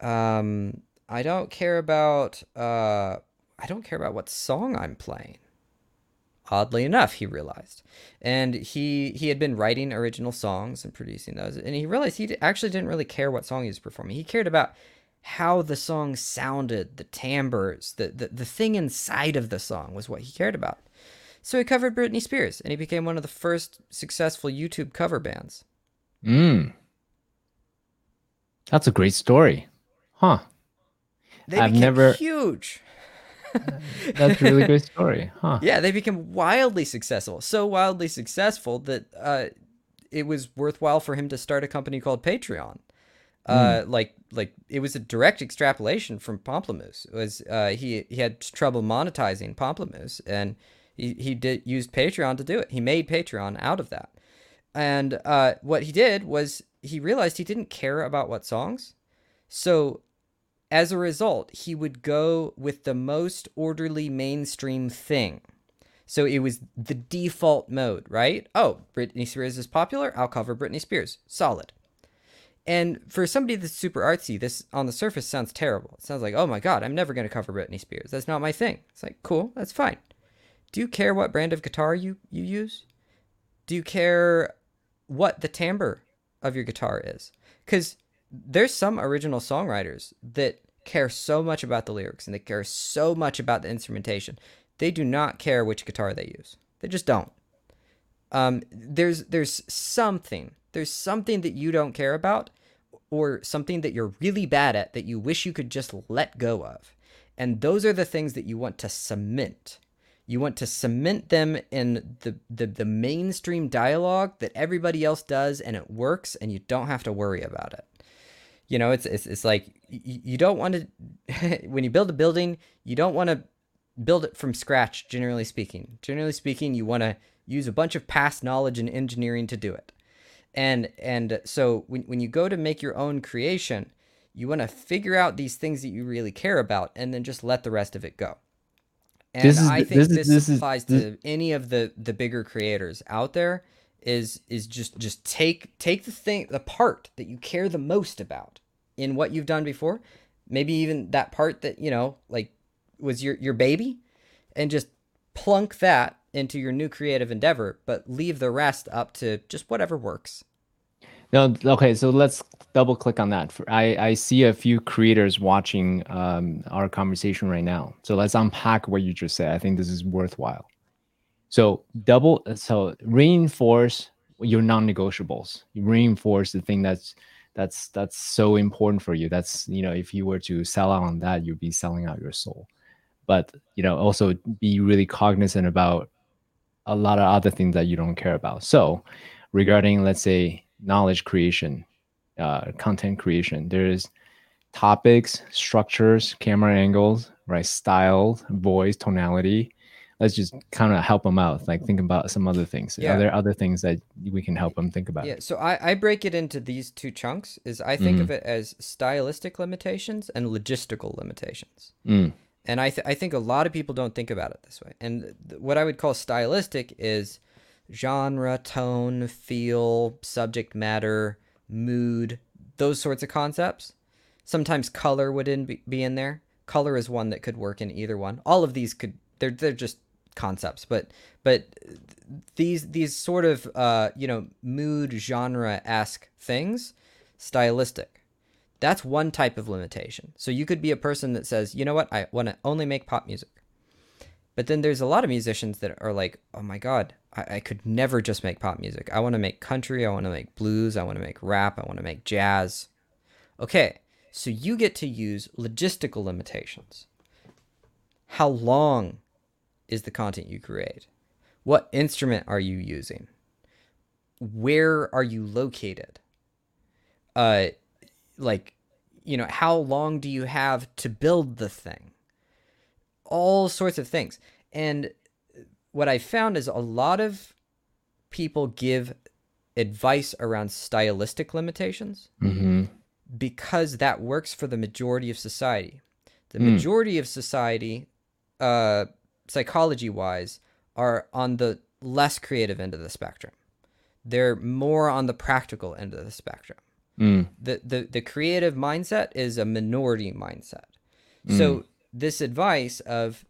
Um, I don't care about uh, I don't care about what song I'm playing. Oddly enough, he realized, and he he had been writing original songs and producing those, and he realized he actually didn't really care what song he was performing. He cared about how the song sounded, the timbres, the, the the thing inside of the song was what he cared about. So he covered Britney Spears, and he became one of the first successful YouTube cover bands. Mm. That's a great story, huh? They I've never huge. That's a really great story, huh? Yeah, they became wildly successful. So wildly successful that uh, it was worthwhile for him to start a company called Patreon. Uh, mm. like like it was a direct extrapolation from Pomplamoose. It was uh, he he had trouble monetizing Pomplamoose, and he he did used Patreon to do it. He made Patreon out of that, and uh, what he did was he realized he didn't care about what songs, so as a result, he would go with the most orderly mainstream thing. So it was the default mode, right? Oh, Britney Spears is popular. I'll cover Britney Spears. Solid. And for somebody that's super artsy, this on the surface sounds terrible. It sounds like, oh my God, I'm never going to cover Britney Spears. That's not my thing. It's like, cool, that's fine. Do you care what brand of guitar you, you use? Do you care what the timbre of your guitar is? Because there's some original songwriters that care so much about the lyrics and they care so much about the instrumentation. They do not care which guitar they use. They just don't. Um, there's there's something there's something that you don't care about or something that you're really bad at that you wish you could just let go of. And those are the things that you want to cement. You want to cement them in the, the, the mainstream dialogue that everybody else does and it works and you don't have to worry about it you know it's it's, it's like you, you don't want to when you build a building you don't want to build it from scratch generally speaking. Generally speaking you want to use a bunch of past knowledge and engineering to do it. And and so when, when you go to make your own creation you want to figure out these things that you really care about and then just let the rest of it go. And this is, i think this, this, this applies is, to any of the the bigger creators out there is is just just take take the thing the part that you care the most about in what you've done before. Maybe even that part that you know like was your your baby and just plunk that into your new creative endeavor but leave the rest up to just whatever works. No okay so let's double click on that. I i see a few creators watching um, our conversation right now. So let's unpack what you just said. I think this is worthwhile so double so reinforce your non-negotiables. You reinforce the thing that's that's that's so important for you. That's you know if you were to sell out on that, you'd be selling out your soul. But you know also be really cognizant about a lot of other things that you don't care about. So regarding let's say knowledge creation, uh, content creation, there's topics, structures, camera angles, right? Style, voice, tonality, let's just kind of help them out like think about some other things yeah. are there other things that we can help them think about yeah so i, I break it into these two chunks is i think mm-hmm. of it as stylistic limitations and logistical limitations mm. And I, th- I think a lot of people don't think about it this way. And th- what I would call stylistic is genre, tone, feel, subject matter, mood, those sorts of concepts. Sometimes color would in be, be in there. Color is one that could work in either one. All of these could they're they're just concepts, but but these these sort of uh, you know mood genre esque things, stylistic. That's one type of limitation. So you could be a person that says, you know what, I want to only make pop music. But then there's a lot of musicians that are like, oh my God, I, I could never just make pop music. I want to make country. I want to make blues. I want to make rap. I want to make jazz. Okay, so you get to use logistical limitations. How long is the content you create? What instrument are you using? Where are you located? Uh, like, you know, how long do you have to build the thing? all sorts of things. And what I found is a lot of people give advice around stylistic limitations Mm-hmm. because that works for the majority of society. The Mm. majority of society, uh, psychology wise, are on the less creative end of the spectrum. They're more on the practical end of the spectrum. Mm. The, the, the creative mindset is a minority mindset. So this advice of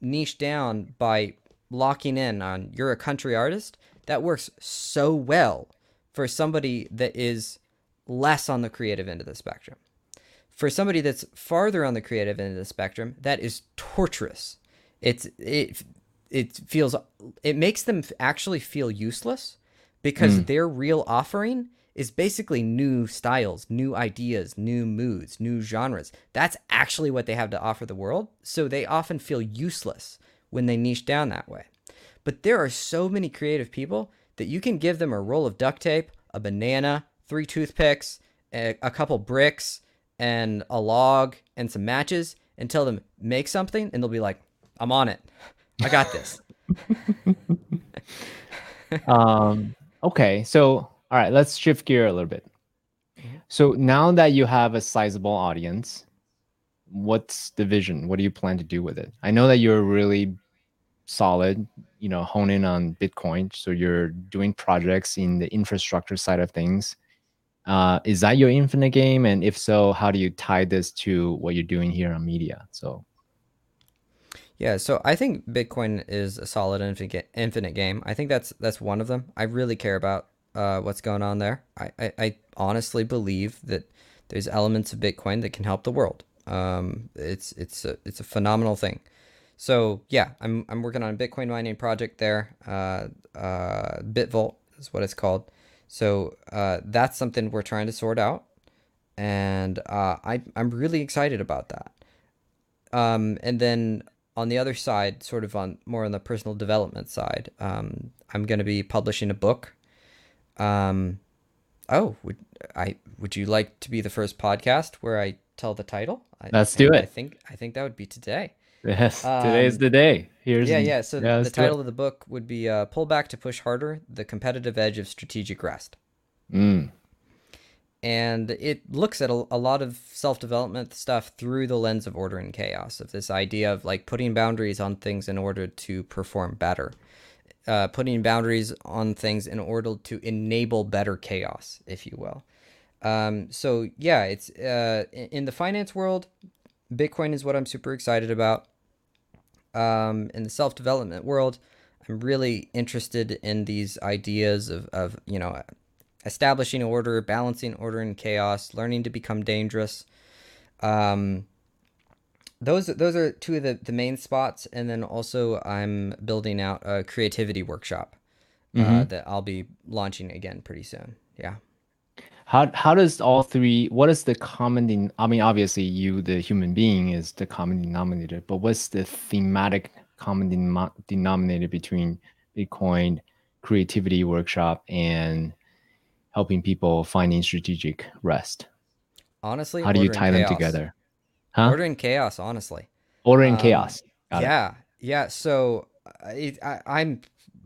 niche down by locking in on you're a country artist that works so well for somebody that is less on the creative end of the spectrum for somebody that's farther on the creative end of the spectrum that is torturous it's it it feels it makes them actually feel useless because hmm. their real offering is basically new styles, new ideas, new moods, new genres. That's actually what they have to offer the world. So they often feel useless when they niche down that way. But there are so many creative people that you can give them a roll of duct tape, a banana, three toothpicks, a, a couple bricks, and a log and some matches and tell them make something and they'll be like, "I'm on it. I got this." um, okay, so all right, let's shift gear a little bit. So now that you have a sizable audience, what's the vision? What do you plan to do with it? I know that you're really solid, you know, honing on Bitcoin. So you're doing projects in the infrastructure side of things. Uh, is that your infinite game? And if so, how do you tie this to what you're doing here on media? So Yeah, so I think Bitcoin is a solid infinite game. I think that's that's one of them. I really care about uh, what's going on there. I, I, I honestly believe that there's elements of Bitcoin that can help the world. Um, it's it's a it's a phenomenal thing. So yeah, I'm I'm working on a Bitcoin mining project there. Uh, uh, Bitvolt is what it's called. So uh, that's something we're trying to sort out, and uh, I I'm really excited about that. Um, and then on the other side, sort of on more on the personal development side, um, I'm going to be publishing a book. Um, oh, would I? Would you like to be the first podcast where I tell the title? Let's do it. I think I think that would be today. yes, today's Um, the day. Here's Yeah, yeah. So the do it. title of the book would be uh, "Pull Back to Push Harder: The Competitive Edge of Strategic Rest." Mm, and it looks at a, a lot of self-development stuff through the lens of order and chaos of this idea of like putting boundaries on things in order to perform better. Uh, putting boundaries on things in order to enable better chaos if you will. Um, so yeah it's uh, in the finance world bitcoin is what i'm super excited about. Um, in the self-development world i'm really interested in these ideas of, of you know establishing order, balancing order and chaos, learning to become dangerous. Um, those those are two of the, the main spots, and then also I'm building out a creativity workshop uh, that I'll be launching again pretty soon. Yeah. How how does all three? What is the common? Den- I mean, obviously, you, the human being, is the common denominator. But what's the thematic common denom- denominator between Bitcoin, creativity workshop, and helping people finding strategic rest? Honestly, How do you tie them chaos. together? Huh? Order and chaos, honestly. Order and um, chaos. Got it. yeah, yeah. So I, I, I'm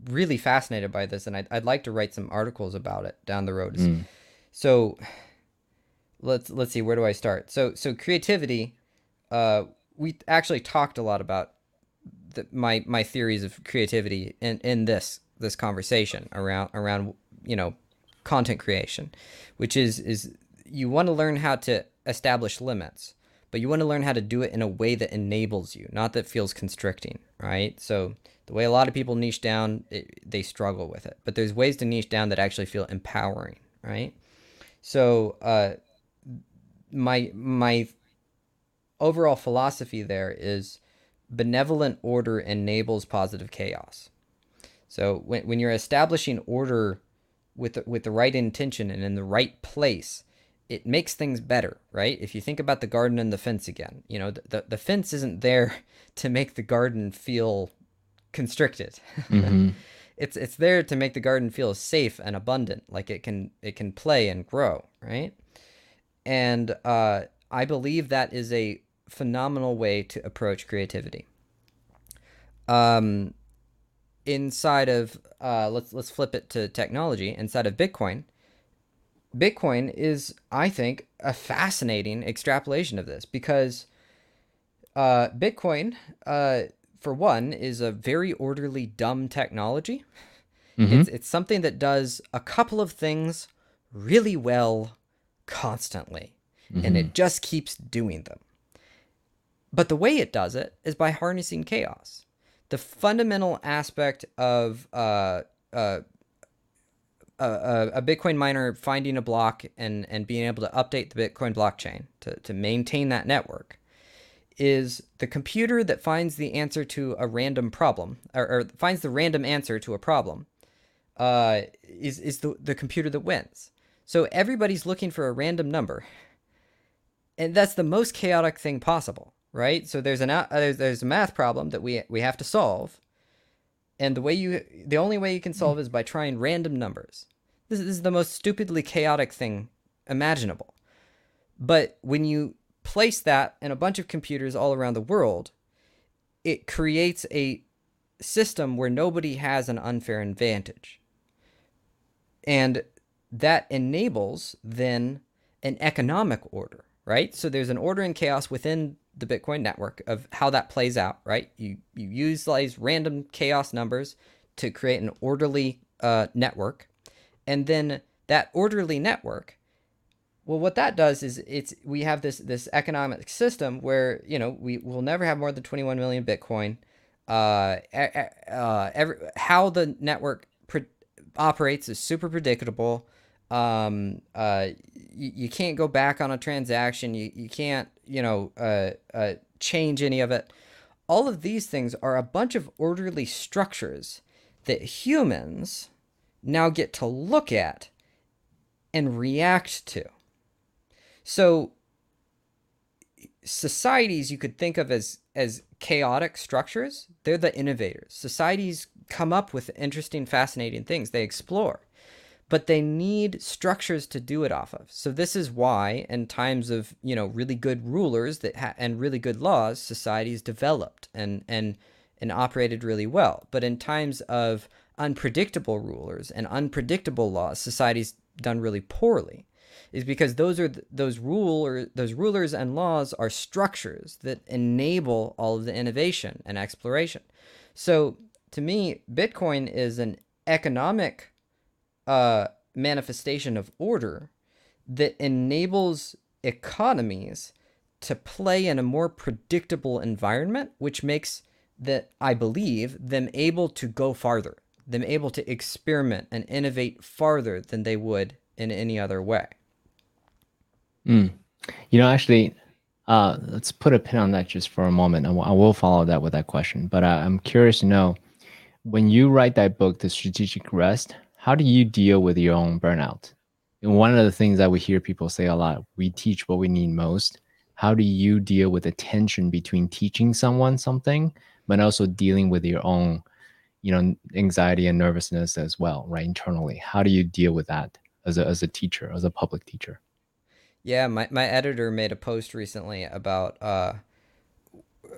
really fascinated by this, and I'd, I'd like to write some articles about it down the road. Mm. So let's let's see where do I start? So so creativity, uh, we actually talked a lot about the, my my theories of creativity in in this this conversation around around you know content creation, which is is you want to learn how to establish limits, but you want to learn how to do it in a way that enables you, not that feels constricting, right? So the way a lot of people niche down, it, they struggle with it, but there's ways to niche down that actually feel empowering, right? So uh, my my overall philosophy there is benevolent order enables positive chaos. So when when you're establishing order with the, with the right intention and in the right place, it makes things better, right? If you think about the garden and the fence again, you know, the, the, the fence isn't there to make the garden feel constricted. Mm-hmm. it's it's there to make the garden feel safe and abundant, like it can it can play and grow, right? And uh, I believe that is a phenomenal way to approach creativity. Um, inside of uh, let's let's flip it to technology. Inside of Bitcoin, Bitcoin is, I think, a fascinating extrapolation of this because uh, Bitcoin, uh, for one, is a very orderly, dumb technology. Mm-hmm. It's, it's something that does a couple of things really well constantly, mm-hmm. and it mm-hmm. just keeps doing them. But the way it does it is by harnessing chaos. The fundamental aspect of uh, uh, a, a, Bitcoin miner finding a block and, and being able to update the Bitcoin blockchain to, to maintain that network is the computer that finds the answer to a random problem or, or finds the random answer to a problem uh, is, is the, the computer that wins. So everybody's looking for a random number. And that's the most chaotic thing possible, right? So there's an uh, there's, there's a math problem that we we have to solve. And the way you the only way you can solve is by trying random numbers. This is the most stupidly chaotic thing imaginable. But when you place that in a bunch of computers all around the world, it creates a system where nobody has an unfair advantage. And that enables then an economic order, right? So there's an order in chaos within the Bitcoin network of how that plays out, right? You you use these random chaos numbers to create an orderly uh, network. And then that orderly network well what that does is it's we have this this economic system where you know we will never have more than 21 million bitcoin. Uh, uh every, how the network pre- operates is super predictable. Um uh you, you can't go back on a transaction. You, you can't you know uh, uh change any of it all of these things are a bunch of orderly structures that humans now get to look at and react to. So societies you could think of as as chaotic structures, they're the innovators. Societies come up with interesting fascinating things. They explore. But they need structures to do it off of. So this is why in times of, you know, really good rulers that ha- and really good laws, societies developed and and and operated really well. But in times of unpredictable rulers and unpredictable laws, societies done really poorly is because those are those rule or those rulers and laws are structures that enable all of the innovation and exploration. So to me, Bitcoin is an economic uh, manifestation of order that enables economies to play in a more predictable environment, which makes that I believe them able to go farther them able to experiment and innovate farther than they would in any other way. Mm. You know, actually, uh, let's put a pin on that just for a moment. I, w- I will follow that with that question. But uh, I'm curious to know when you write that book, The Strategic Rest, how do you deal with your own burnout? And one of the things that we hear people say a lot we teach what we need most. How do you deal with the tension between teaching someone something, but also dealing with your own you know anxiety and nervousness as well right internally how do you deal with that as a, as a teacher as a public teacher yeah my, my editor made a post recently about uh,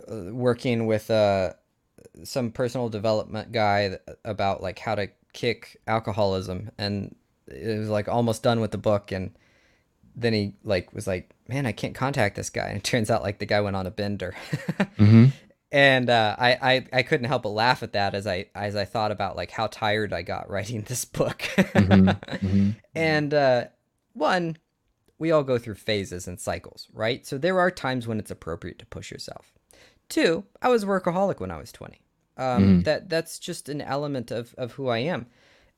working with uh, some personal development guy about like how to kick alcoholism and it was like almost done with the book and then he like was like, "Man, I can't contact this guy." And it turns out like the guy went on a bender. Mm-hmm. and uh, I, I I couldn't help but laugh at that as I as I thought about like how tired I got writing this book. Mm-hmm. Mm-hmm. And uh, one, we all go through phases and cycles, right? So there are times when it's appropriate to push yourself. Two, I was a workaholic when I was twenty. Um, Mhm. That that's just an element of of who I am,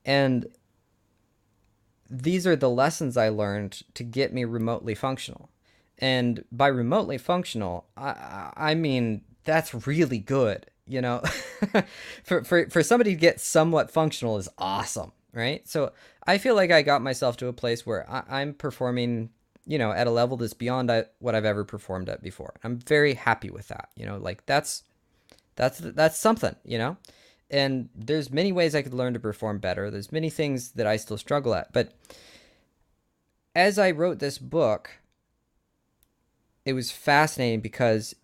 and these are the lessons I learned to get me remotely functional. And by remotely functional, I I I mean that's really good. You know, for for for somebody to get somewhat functional is awesome, right? So I feel like I got myself to a place where I, I'm performing, you know, at a level that's beyond what I've ever performed at before. I'm very happy with that. You know, like that's that's that's something. You know, and there's many ways I could learn to perform better. There's many things that I still struggle at, but as I wrote this book, it was fascinating because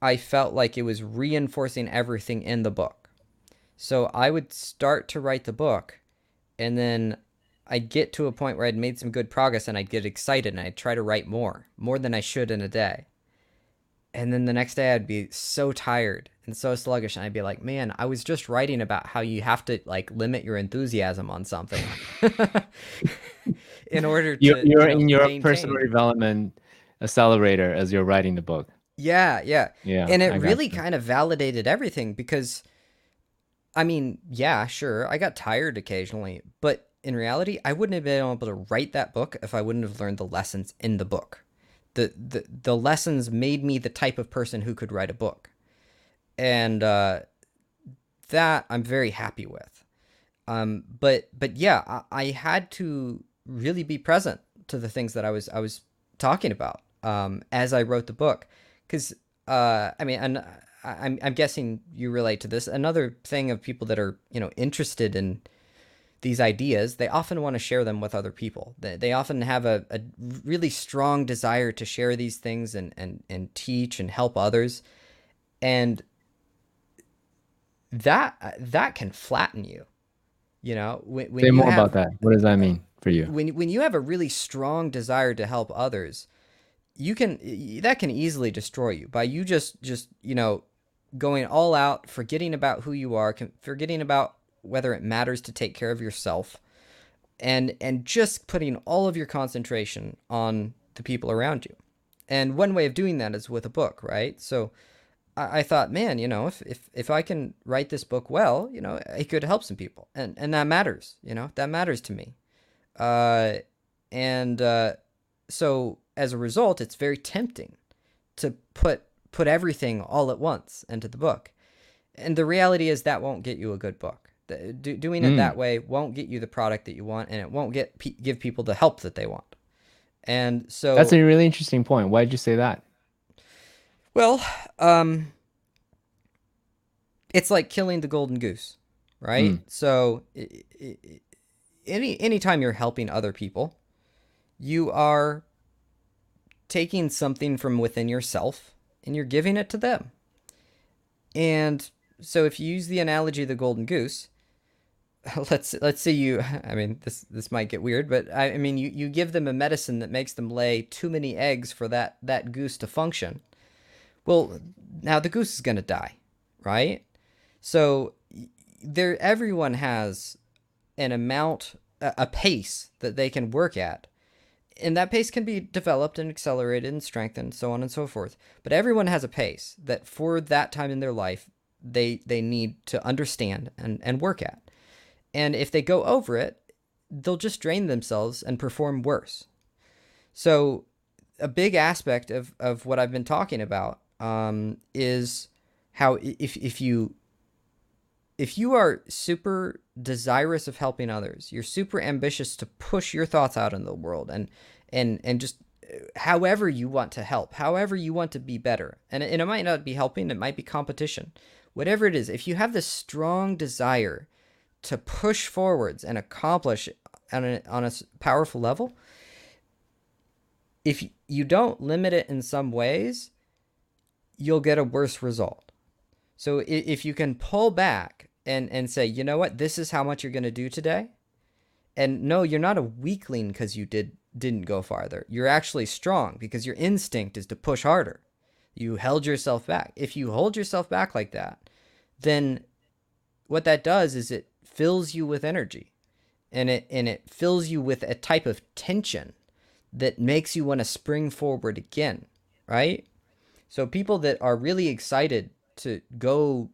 I felt like it was reinforcing everything in the book. So I would start to write the book, and then I'd get to a point where I'd made some good progress, and I'd get excited, and I'd try to write more, more than I should in a day. And then the next day, I'd be so tired and so sluggish, and I'd be like, "Man, I was just writing about how you have to like limit your enthusiasm on something in order to You're, you you're know, in your maintain." personal development accelerator as you're writing the book. Yeah, yeah. Yeah, and it got really kind of validated everything because I mean, yeah, sure, I got tired occasionally, but in reality, I wouldn't have been able to write that book if I wouldn't have learned the lessons in the book. The the the lessons made me the type of person who could write a book. And uh that I'm very happy with. Um but but yeah, I, I had to really be present to the things that I was I was talking about um as I wrote the book because uh, I mean, and I'm I'm guessing you relate to this. Another thing of people that are you know interested in these ideas, they often want to share them with other people. They, they often have a, a really strong desire to share these things and, and and teach and help others, and that that can flatten you. You know, when, when Say more have, about that. What does that mean for you? when when you have a really strong desire to help others you can that can easily destroy you by you just just you know going all out forgetting about who you are forgetting about whether it matters to take care of yourself and and just putting all of your concentration on the people around you and one way of doing that is with a book right so I, I thought man you know if, if if i can write this book well you know it could help some people and and that matters you know that matters to me uh, and uh, so as a result, it's very tempting to put put everything all at once into the book. And the reality is that won't get you a good book. The- do, doing it Mm. that way won't get you the product that you want, and it won't get pe- give people the help that they want. And so That's a really interesting point. Why did you say that? Well, um, it's like killing the golden goose, right? Mm. So, any anytime you're helping other people, you are taking something from within yourself and you're giving it to them. And so, if you use the analogy of the golden goose, let's let's say you I mean this this might get weird, but I, I mean you you give them a medicine that makes them lay too many eggs for that that goose to function. Well, now the goose is going to die, right? So there everyone has an amount a, a pace that they can work at. And that pace can be developed and accelerated and strengthened, so on and so forth. But everyone has a pace that for that time in their life they they need to understand and, and work at. And if they go over it, they'll just drain themselves and perform worse. So a big aspect of, of what I've been talking about um, is how if if you if you are super desirous of helping others, you're super ambitious to push your thoughts out in the world and and and just uh, however you want to help, however you want to be better. And and it might not be helping, it might be competition. Whatever it is, if you have this strong desire to push forwards and accomplish on a, on a powerful level, if you don't limit it in some ways, you'll get a worse result. So if you can pull back and, and say, you know what, this is how much you're going to do today. And no, you're not a weakling because you did didn't go farther. You're actually strong because your instinct is to push harder. You held yourself back. If you hold yourself back like that, then what that does is it fills you with energy and it and it fills you with a type of tension that makes you want to spring forward again, right? So people that are really excited to go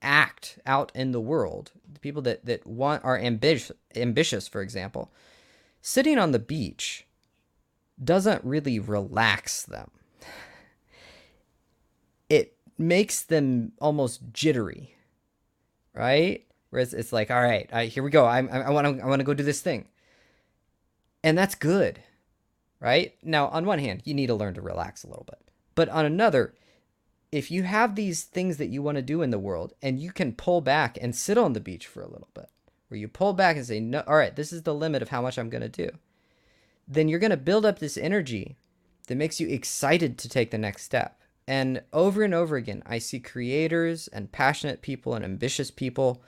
act out in the world, people that that want are ambitious ambitious for example, sitting on the beach doesn't really relax them. It makes them almost jittery, right? Whereas it's like, all right, all right here we go. I'm, I want to I want to go do this thing, and that's good, right? Now, on one hand, you need to learn to relax a little bit, but on another, if you have these things that you want to do in the world, and you can pull back and sit on the beach for a little bit, where you pull back and say, no, all right, this is the limit of how much I'm going to do, then you're going to build up this energy that makes you excited to take the next step. And over and over again, I see creators and passionate people and ambitious people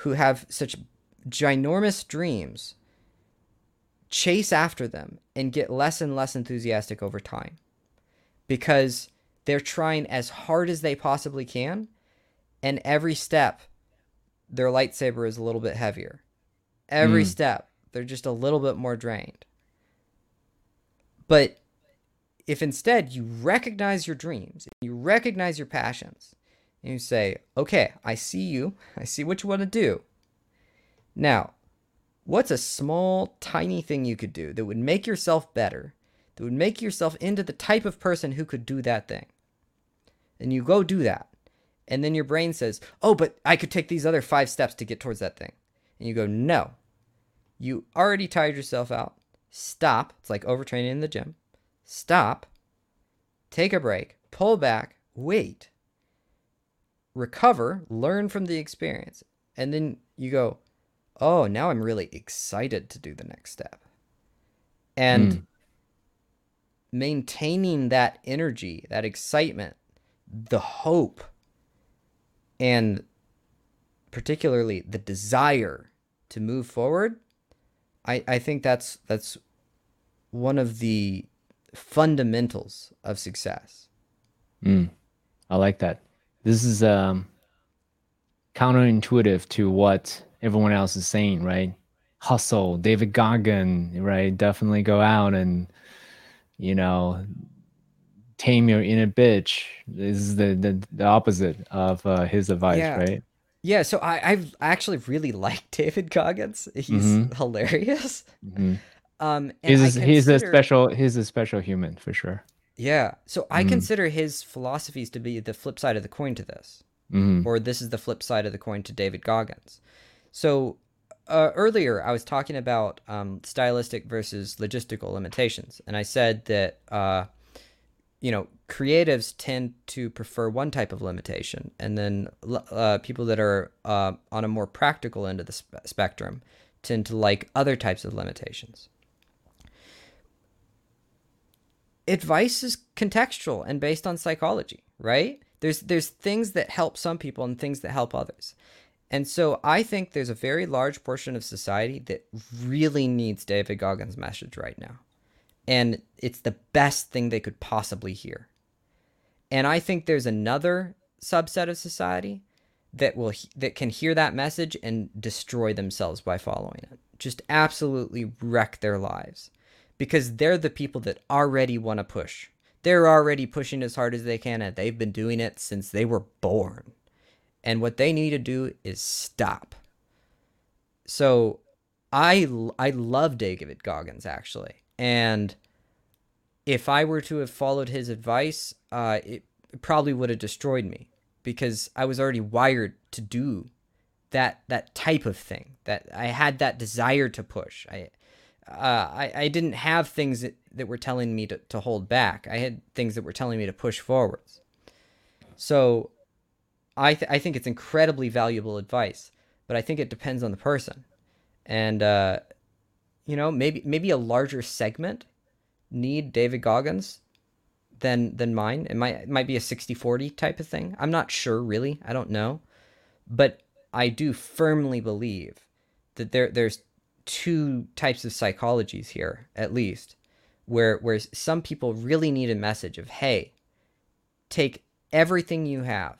who have such ginormous dreams chase after them and get less and less enthusiastic over time because they're trying as hard as they possibly can and every step their lightsaber is a little bit heavier every mm. step they're just a little bit more drained but if instead you recognize your dreams, you recognize your passions, and you say, okay, I see you, I see what you want to do. Now, what's a small, tiny thing you could do that would make yourself better, that would make yourself into the type of person who could do that thing? And you go do that. And then your brain says, oh, but I could take these other five steps to get towards that thing. And you go, no. You already tired yourself out. Stop. It's like overtraining in the gym stop, take a break, pull back, wait, recover, learn from the experience. And then you go, oh, now I'm really excited to do the next step. And mm. maintaining that energy, that excitement, the hope, and particularly the desire to move forward, I, I think that's that's one of the fundamentals of success. Mm, I like that. This is um, counterintuitive to what everyone else is saying, right? Hustle, David Goggin, right? Definitely go out and, you know, tame your inner bitch. This is the the, the opposite of uh, his advice, yeah. right? Yeah, so I I've actually really liked David Goggins. He's mm-hmm. hilarious. Mm-hmm. Um, he's a, consider, he's a special he's a special human for sure. Yeah, so I mm. consider his philosophies to be the flip side of the coin to this, mm. or this is the flip side of the coin to David Goggins. So uh, earlier I was talking about um, stylistic versus logistical limitations, and I said that uh, you know creatives tend to prefer one type of limitation, and then uh, people that are uh, on a more practical end of the spe- spectrum tend to like other types of limitations advice is contextual and based on psychology, right? There's there's things that help some people and things that help others. And so I think there's a very large portion of society that really needs David Goggins' message right now. And it's the best thing they could possibly hear. And I think there's another subset of society that will that can hear that message and destroy themselves by following it. Just absolutely wreck their lives because they're the people that already want to push. They're already pushing as hard as they can, and they've been doing it since they were born. And what they need to do is stop. So I I love David Goggins actually, and if I were to have followed his advice, uh, it probably would have destroyed me because I was already wired to do that that type of thing. That I had that desire to push. I uh, I, I didn't have things that, that were telling me to, to hold back. I had things that were telling me to push forwards. So I, th- I think it's incredibly valuable advice, but I think it depends on the person. And, uh, you know, maybe, maybe a larger segment need David Goggins than, than mine. It might, it might be a 60, 40 type of thing. I'm not sure really. I don't know, but I do firmly believe that there, there's two types of psychologies here, at least, where where some people really need a message of, hey, take everything you have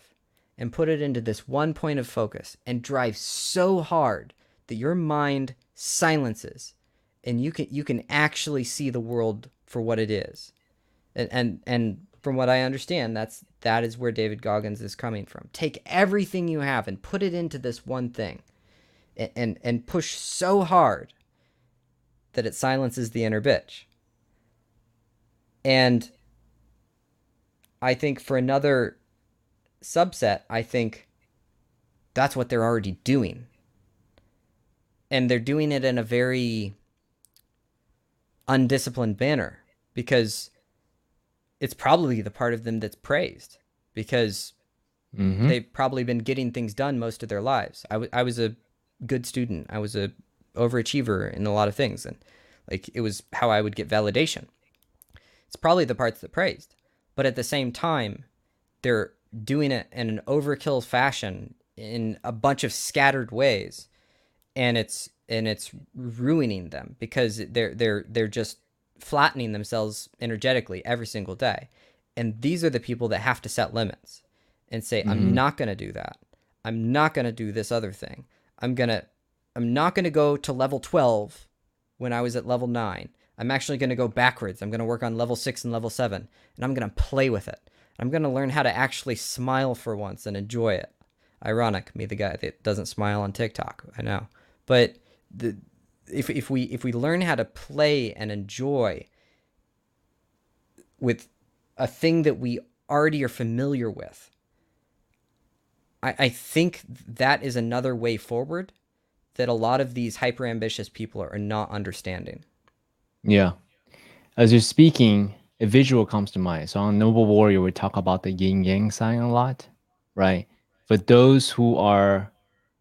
and put it into this one point of focus and drive so hard that your mind silences and you can you can actually see the world for what it is. And and and from what I understand, that's that is where David Goggins is coming from. Take everything you have and put it into this one thing. And and, push so hard that it silences the inner bitch. And I think for another subset, I think that's what they're already doing. And they're doing it in a very undisciplined manner because it's probably the part of them that's praised because mm-hmm. they've probably been getting things done most of their lives. I, w- I was a good student. I was a overachiever in a lot of things and like it was how I would get validation. It's probably the parts that praised. But at the same time, they're doing it in an overkill fashion in a bunch of scattered ways and it's and it's ruining them because they're they're they're just flattening themselves energetically every single day and these are the people that have to set limits and say mm-hmm. i'm not going to do that i'm not going to do this other thing i'm to i'm not to go to level 12 when i was at level 9 i'm actually to go backwards i'm to work on level 6 and level 7 and i'm to play with it I'm to learn how to actually smile for once and enjoy it. Ironic, me the guy that doesn't smile on TikTok. I know. But the if if we if we learn how to play and enjoy with a thing that we already are familiar with, I, I think that is another way forward that a lot of these hyper ambitious people are, not understanding. Yeah. As you're speaking, a visual comes to mind. So on Noble Warrior, we talk about the yin yang sign a lot, right? For those who are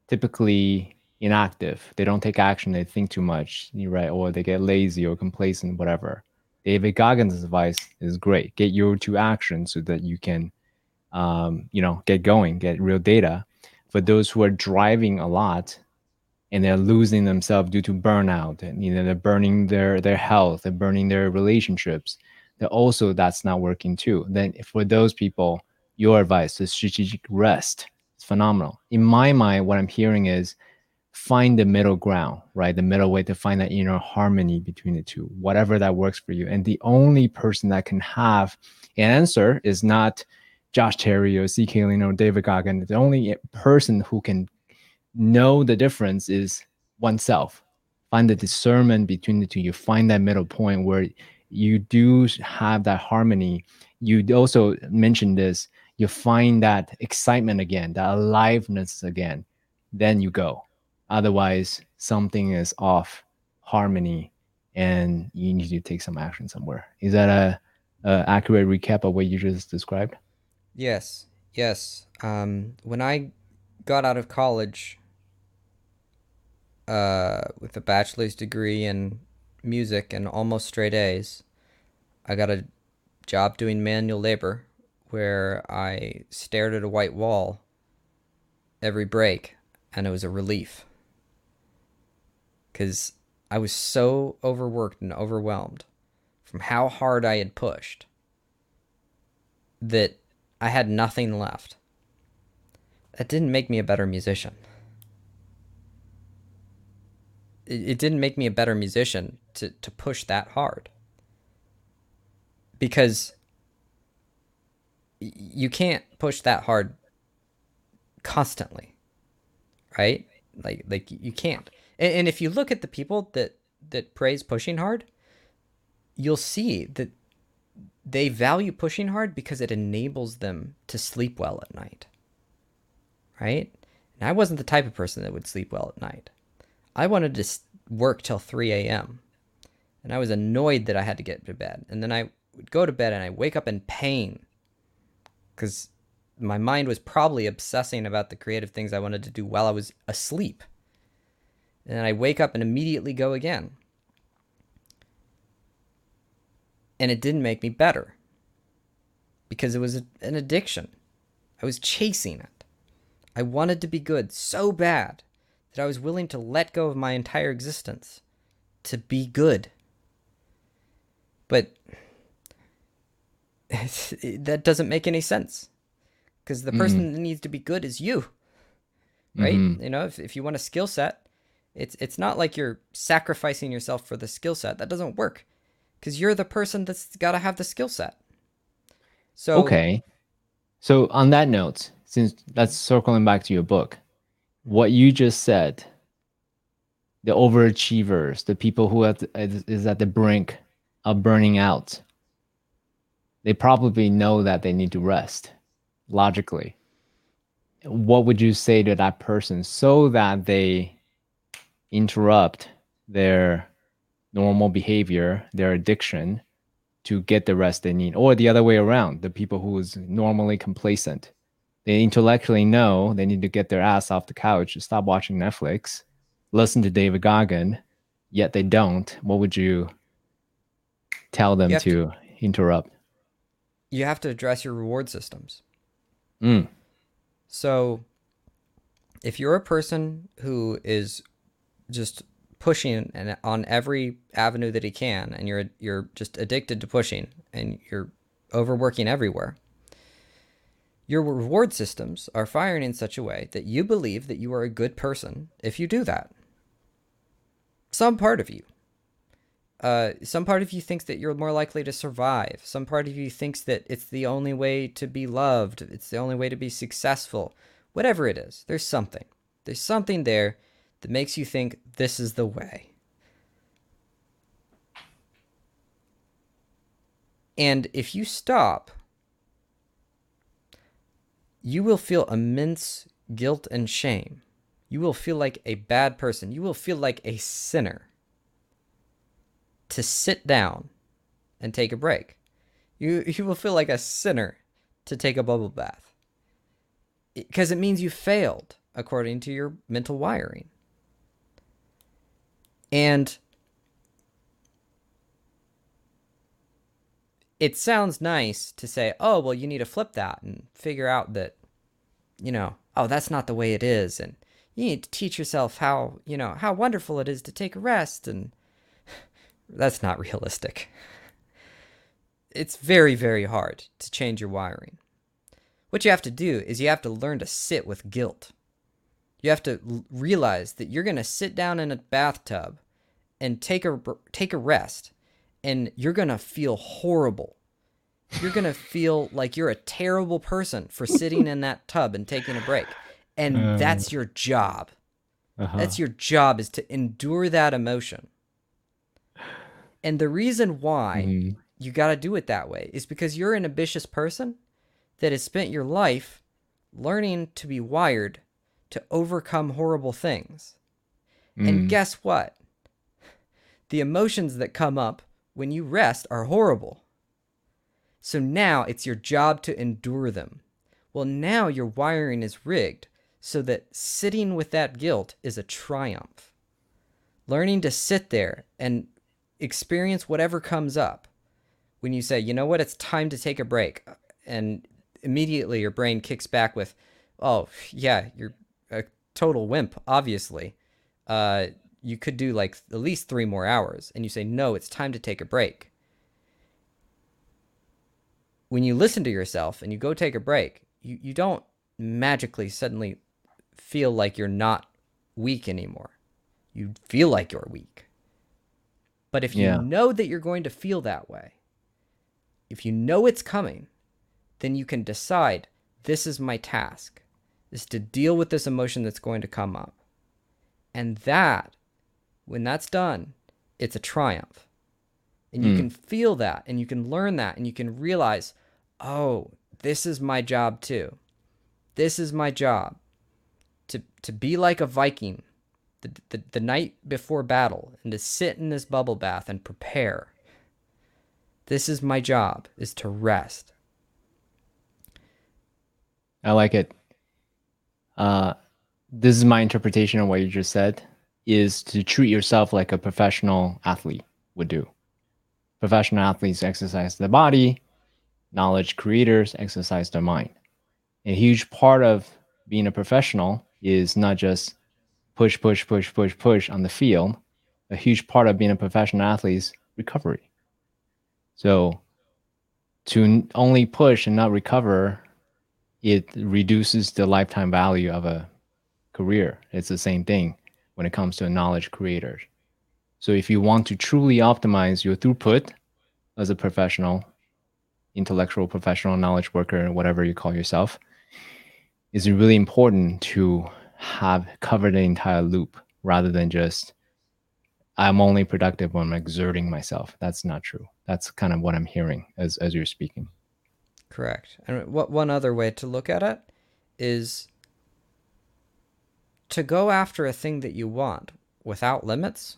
typically inactive, they don't take action, they think too much, right? Or they get lazy or complacent, whatever. David Goggins' advice is great. Get you to action so that you can, um, you know, get going, get real data. For those who are driving a lot, and they're losing themselves due to burnout, and you know, they're burning their their health, they're burning their relationships that also that's not working too. Then for those people, your advice, the strategic rest is phenomenal. In my mind, what I'm hearing is find the middle ground, right? The middle way to find that inner harmony between the two, whatever that works for you. And the only person that can have an answer is not Josh Terry or CK or David Goggin. The only person who can know the difference is oneself. Find the discernment between the two. You find that middle point where you do have that harmony. You also mentioned this. You find that excitement again, that aliveness again. Then you go. Otherwise, something is off harmony, and you need to take some action somewhere. Is that a, a accurate recap of what you just described? Yes. Yes. Um, when I got out of college uh, with a bachelor's degree in music and almost straight A's. I got a job doing manual labor where I stared at a white wall every break, and it was a relief. Because I was so overworked and overwhelmed from how hard I had pushed that I had nothing left. That didn't make me a better musician it, it didn't make me a better musician to, to push that hard. Because you can't push that hard constantly. Right? Like like you can't. And, and if you look at the people that that praise pushing hard, you'll see that they value pushing hard because it enables them to sleep well at night. Right? And I wasn't the type of person that would sleep well at night. I wanted to work till 3 a.m. And I was annoyed that I had to get to bed. And then I would go to bed and I wake up in pain because my mind was probably obsessing about the creative things I wanted to do while I was asleep. And I wake up and immediately go again. And it didn't make me better because it was a, an addiction. I was chasing it. I wanted to be good so bad that I was willing to let go of my entire existence to be good. But that doesn't make any sense because the person mm-hmm. that needs to be good is you, right? Mm-hmm. You know, if, if you want a skill set, it's it's not like you're sacrificing yourself for the skill set. That doesn't work because you're the person that's got to have the skill set. So okay, so on that note, since that's circling back to your book, what you just said, the overachievers, the people who at, is at the brink of burning out, they probably know that they need to rest logically. What would you say to that person so that they interrupt their normal behavior, their addiction, to get the rest they need, or the other way around, the people who is normally complacent. They intellectually know they need to get their ass off the couch, stop watching Netflix, listen to David Goggin, yet they don't. What would you tell them to, to, interrupt? You have to address your reward systems. Mm. So, if you're a person who is just pushing and on every avenue that he can, and you're you're just addicted to pushing, and you're overworking everywhere. Your reward systems are firing in such a way that you believe that you are a good person if you do that. Some part of you. Uh, some part of you thinks that you're more likely to survive. Some part of you thinks that it's the only way to be loved. It's the only way to be successful. Whatever it is, there's something. There's something there that makes you think this is the way. And if you stop, you will feel immense guilt and shame. You will feel like a bad person. You will feel like a sinner to sit down and take a break. You, you will feel like a sinner to take a bubble bath because it means you failed according to your mental wiring. And it sounds nice to say, oh, well, you need to flip that and figure out that, you know, oh, that's not the way it is. And you need to teach yourself how, you know, how wonderful it is to take a rest. And that's not realistic. It's very, very hard to change your wiring. What you have to do is you have to learn to sit with guilt. You have to realize that you're going to sit down in a bathtub and take a take a rest and you're going to feel horrible. You're going to feel like you're a terrible person for sitting in that tub and taking a break. And um, that's your job. Uh-huh. That's your job is to endure that emotion. And the reason why mm. you got to do it that way is because you're an ambitious person that has spent your life learning to be wired to overcome horrible things. Mm. And guess what? The emotions that come up when you rest are horrible. So now it's your job to endure them. Well, now your wiring is rigged so that sitting with that guilt is a triumph. Learning to sit there and experience whatever comes up when you say, you know what, it's time to take a break. And immediately your brain kicks back with, oh, yeah, you're a total wimp, obviously. Uh, you could do like at least three more hours. And you say, no, it's time to take a break. When you listen to yourself and you go take a break, you, you don't magically suddenly feel like you're not weak anymore. You feel like you're weak. But if you yeah. know that you're going to feel that way, if you know it's coming, then you can decide this is my task, is to deal with this emotion that's going to come up. And that, when that's done, it's a triumph. And you mm. can feel that and you can learn that and you can realize, oh, this is my job too. This is my job to, to be like a Viking the, the, the night before battle and to sit in this bubble bath and prepare. This is my job, is to rest. I like it. Uh, this is my interpretation of what you just said is to treat yourself like a professional athlete would do. Professional athletes exercise their body, knowledge creators exercise their mind. A huge part of being a professional is not just push, push, push, push, push on the field, a huge part of being a professional athlete is recovery. So to only push and not recover, it reduces the lifetime value of a career. It's the same thing when it comes to a knowledge creator. So if you want to truly optimize your throughput as a professional, intellectual professional, knowledge worker, whatever you call yourself, it's really important to have covered the entire loop rather than just I'm only productive when I'm exerting myself. That's not true. That's kind of what I'm hearing as as you're speaking. Correct. And what one other way to look at it is to go after a thing that you want without limits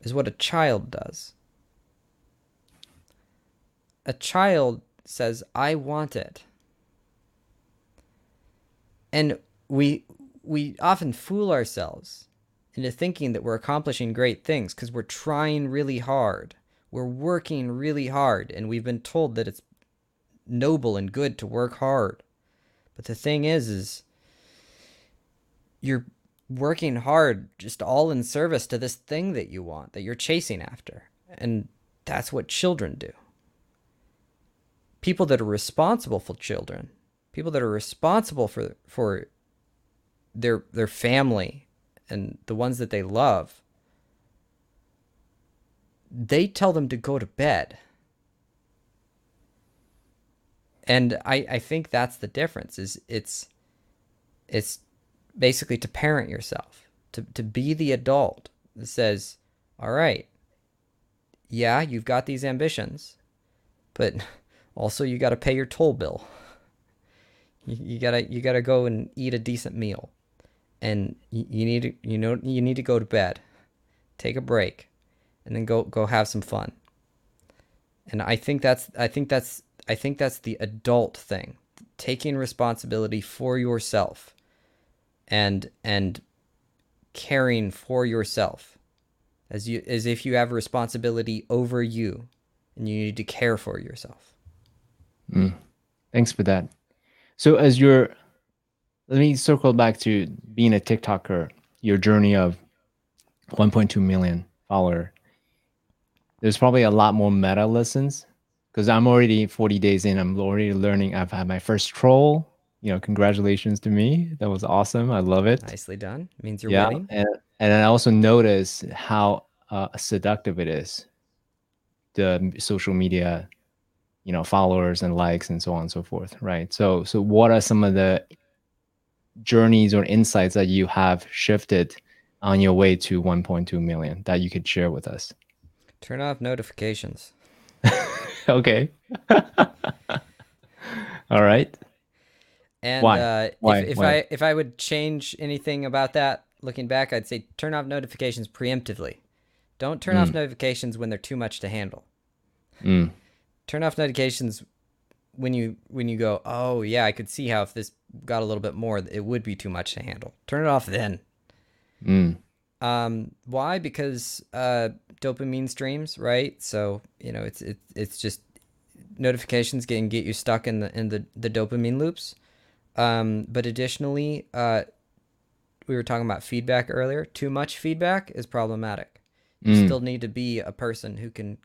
is what a child does. A child says, I want it. And we we often fool ourselves into thinking that we're accomplishing great things because we're trying really hard. We're working really hard, and we've been told that it's noble and good to work hard. But the thing is, is you're working hard just all in service to this thing that you want, that you're chasing after. And that's what children do. People that are responsible for children, people that are responsible for for their their family and the ones that they love, they tell them to go to bed. And I, I think that's the difference is it's it's basically to parent yourself, to, to be the adult that says, all right, yeah, you've got these ambitions, but also you got to pay your toll bill. You, you gotta you gotta go and eat a decent meal, and you, you need to you know you need to go to bed, take a break, and then go go have some fun. And I think that's I think that's I think that's the adult thing, taking responsibility for yourself and and caring for yourself. As you as if you have responsibility over you and you need to care for yourself. Mm. thanks for that. So as you're let me circle back to being a tiktoker your journey of 1.2 million follower. There's probably a lot more meta lessons because i'm already 40 days in i'm already learning i've had my first troll you know, congratulations to me. That was awesome. I love it. Nicely done. It Means you're yeah, winning. And and I also notice how uh, seductive it is. The social media, you know, followers and likes and so on and so forth. Right. So so what are some of the journeys or insights that you have shifted on your way to 1.2 million that you could share with us? Turn off notifications. okay. All right. And Why? Uh, Why? if, if Why? I if I would change anything about that, looking back, I'd say turn off notifications preemptively. Don't turn mm. off notifications when they're too much to handle. Mm. Turn off notifications when you when you go, oh yeah, I could see how if this got a little bit more, it would be too much to handle. Turn it off then. Mm. Um, why? Because uh, dopamine streams, right? So you know, it's it, it's just notifications can get you stuck in the in the the dopamine loops. Um, but additionally, uh, we were talking about feedback earlier. Too much feedback is problematic. You mm. still need to be a person who can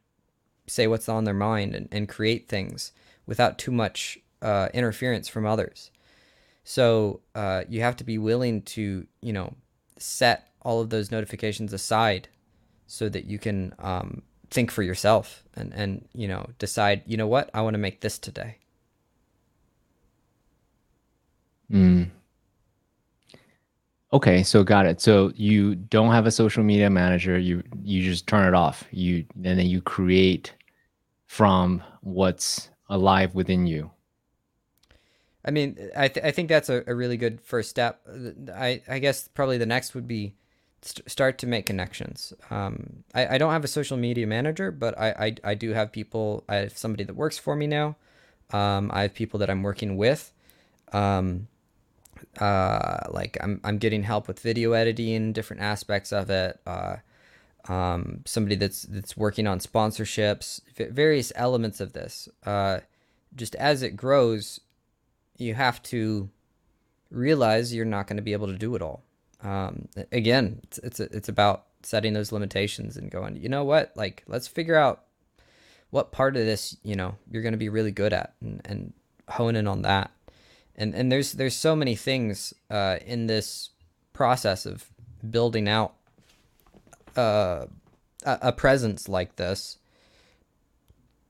say what's on their mind and, and create things without too much uh, interference from others. So uh, you have to be willing to, you know, set all of those notifications aside so that you can um, think for yourself and, and, you know, decide, you know what, I want to make this today. Mm. Okay, so got it. So you don't have a social media manager. You you just turn it off. You and then you create from what's alive within you. I mean, I th- I think that's a, a really good first step. I I guess probably the next would be st- start to make connections. Um, I I don't have a social media manager, but I I, I do have people. I have somebody that works for me now. Um, I have people that I'm working with. Um, uh, like I'm I'm getting help with video editing, different aspects of it. Uh, um, somebody that's that's working on sponsorships, various elements of this. Uh, just as it grows, you have to realize you're not going to be able to do it all. Um, again, it's it's it's about setting those limitations and going, you know what, like let's figure out what part of this you know you're going to be really good at and, and hone in on that. And and there's there's so many things uh, in this process of building out uh, a, presence like this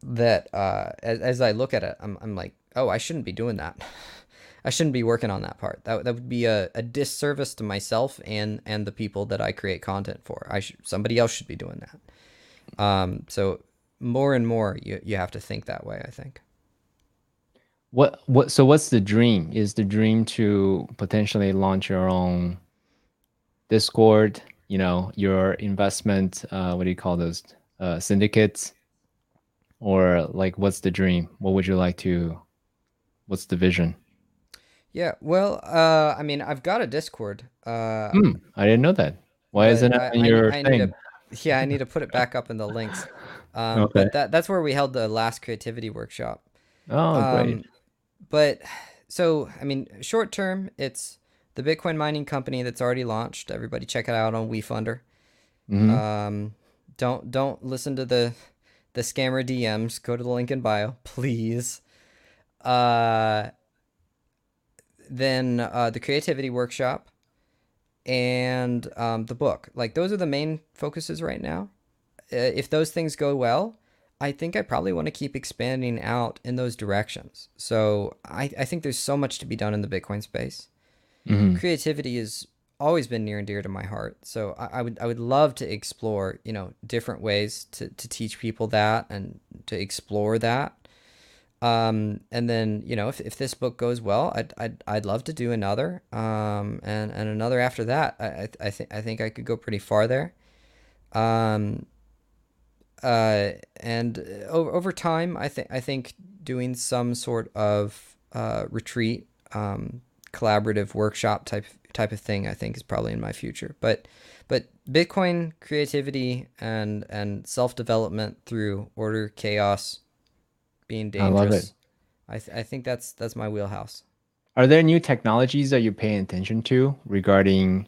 that uh, as, as I look at it, I'm, I'm like, oh, I shouldn't be doing that. I shouldn't be working on that part. That, that would be a, a disservice to myself and and the people that I create content for. I somebody else should be doing that. Um, so more and more, you you have to think that way. I think. What what? So what's the dream? Is the dream to potentially launch your own Discord? You know, your investment. Uh, what do you call those? Uh, syndicates or like what's the dream what would you like to what's the vision yeah well uh i mean i've got a discord uh mm, i didn't know that why isn't it in your I, thing? To, yeah i need to put it back up in the links um okay. but that that's where we held the last creativity workshop oh um, great but so i mean short term it's the bitcoin mining company that's already launched everybody check it out on wefunder mm-hmm. um don't don't listen to the the scammer DMs. Go to the link in bio, please. Uh, then uh, the creativity workshop and um, the book. Like those are the main focuses right now. Uh, if those things go well, I think I probably want to keep expanding out in those directions. So I, I think there's so much to be done in the Bitcoin space. Mm-hmm. Creativity has always been near and dear to my heart. So I, I, would I would love to explore you know different ways to to teach people that and to explore that. Um, and then you know if, if this book goes well, I'd, I'd I'd love to do another um, and and another after that. I I, I think I think I could go pretty far there. Um, uh, and over, over time, I think I think doing some sort of uh, retreat, um, collaborative workshop type type of thing I think is probably in my future. But but Bitcoin creativity and and self development through order chaos being dangerous. I love it. I, th- I think that's that's my wheelhouse. Are there new technologies that you're paying attention to regarding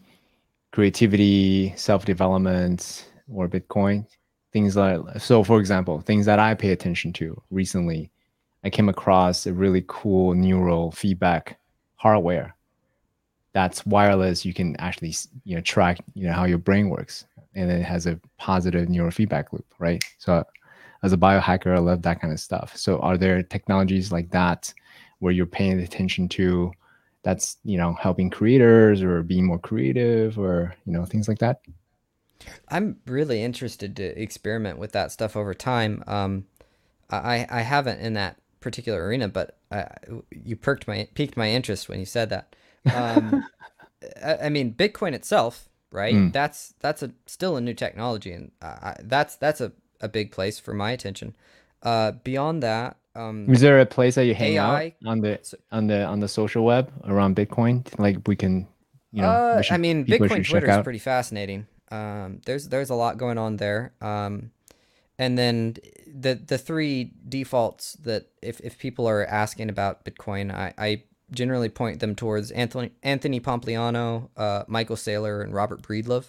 creativity, self development, or Bitcoin? Things like so, for example, things that I pay attention to recently. I came across a really cool neural feedback hardware that's wireless you can actually you know track you know how your brain works and it has a positive neural feedback loop right so as a biohacker i love that kind of stuff so are there technologies like that where you're paying attention to that's you know helping creators or being more creative or you know things like that i'm really interested to experiment with that stuff over time um i i haven't in that particular arena but I, you perked my piqued my interest when you said that um, I, I, mean, Bitcoin itself, right? Mm. That's that's a still a new technology, and uh, that's that's a, a big place for my attention. Uh, beyond that, um, is there a place that you hang AI, out on the on the on the social web around Bitcoin? Like we can, you know, uh, should, I mean, Bitcoin Twitter is pretty fascinating. Um, there's there's a lot going on there. Um, and then the the three defaults that if, if people are asking about Bitcoin, I, I generally point them towards Anthony Anthony Pompliano, uh, Michael Saylor, and Robert Breedlove.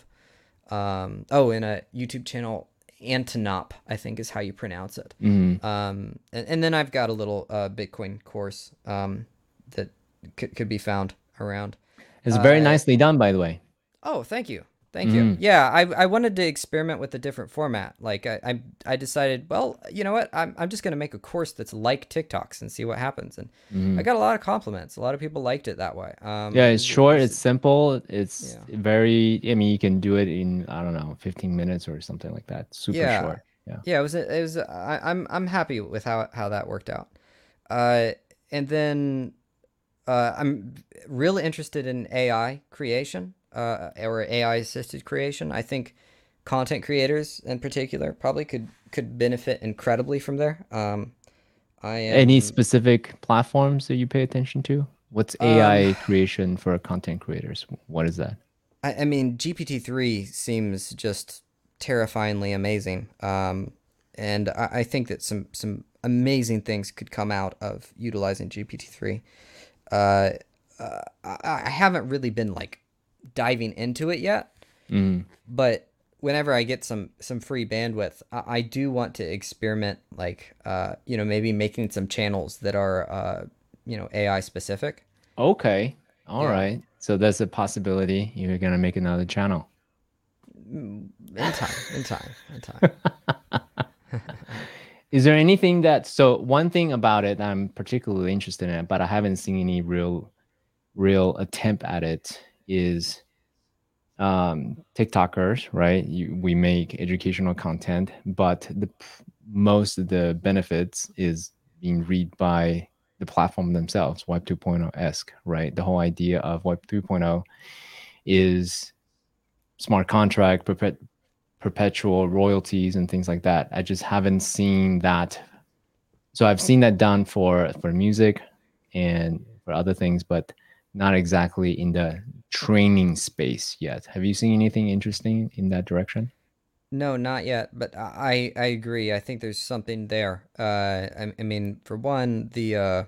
Um, oh, and a YouTube channel, Antonop, I think is how you pronounce it. Mm-hmm. Um, and, and, then I've got a little uh, Bitcoin course um, that c- could be found around. It's very uh, nicely done, by the way. Oh, thank you. Thank mm-hmm. you. Yeah, I, I wanted to experiment with a different format. Like I, I, I decided, well, you know what? I'm, I'm just going to make a course that's like TikToks and see what happens. And mm-hmm. I got a lot of compliments. A lot of people liked it that way. Um, yeah, it's short. It's simple. It's yeah. very. I mean, you can do it in I don't know, 15 minutes or something like that. Super yeah. short. Yeah. Yeah. It was. It was. I, I'm I'm happy with how how that worked out. Uh, and then uh, I'm really interested in AI creation uh, or AI assisted creation. I think content creators in particular probably could could benefit incredibly from there. Um, I am, any specific platforms that you pay attention to? What's AI um, creation for content creators? What is that? I, I mean, GPT three seems just terrifyingly amazing, um, and I, I, think that some some amazing things could come out of utilizing GPT three. Uh, uh, I, I haven't really been like diving into it yet. Mm. But whenever I get some some free bandwidth, I, I do want to experiment, like uh, you know, maybe making some channels that are uh, you know AI specific. Okay. all Yeah. right. So there's a possibility you're gonna make another channel. Mm, In time, in time, in time. Is there anything that so one thing about it I'm particularly interested in, but I haven't seen any real real attempt at it is um TikTokers, right? You, we make educational content, but the most of the benefits is being read by the platform themselves, Web 2.0 esque, right? The whole idea of Web 3.0 is smart contract, perpet- perpetual royalties and things like that. I just haven't seen that. So I've seen that done for for music and for other things, but not exactly in the training space yet. Have you seen anything interesting in that direction? No, not yet, but I I agree. I think there's something there. Uh, I, I mean, for one, the uh,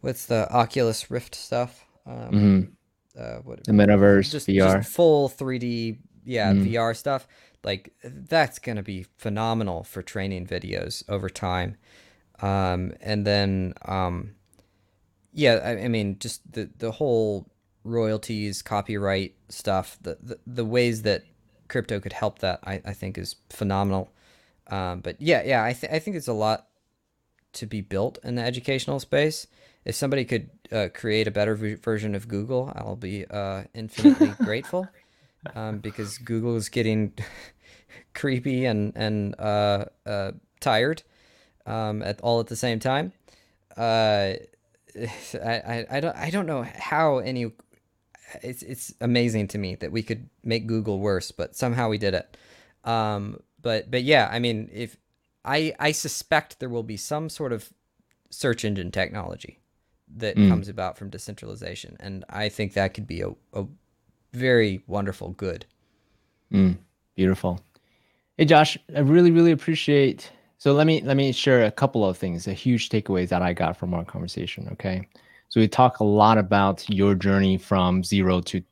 what's the Oculus Rift stuff? Um, Mhm. uh, what The metaverse, just, VR. just full 3D, yeah, Mm. VR stuff. Like that's gonna be phenomenal for training videos over time. Um, and then, um, yeah, I, I mean, just the the whole royalties, copyright stuff, the the, the ways that crypto could help that, I, I think is phenomenal. Um, but yeah, yeah, I, th- I think it's a lot to be built in the educational space. If somebody could uh, create a better v- version of Google, I'll be uh, infinitely grateful um, because Google is getting creepy and and uh, uh, tired um, at all at the same time. I, I, I don't I don't know how any. It's it's amazing to me that we could make Google worse, but somehow we did it. Um, but but yeah, I mean, if I I suspect there will be some sort of search engine technology that Mm. comes about from decentralization, and I think that could be a, a very wonderful good. Mm, beautiful. Hey Josh, I really, really appreciate. So let me let me share a couple of things, a huge takeaways that I got from our conversation. Okay, so we talk a lot about your journey from zero to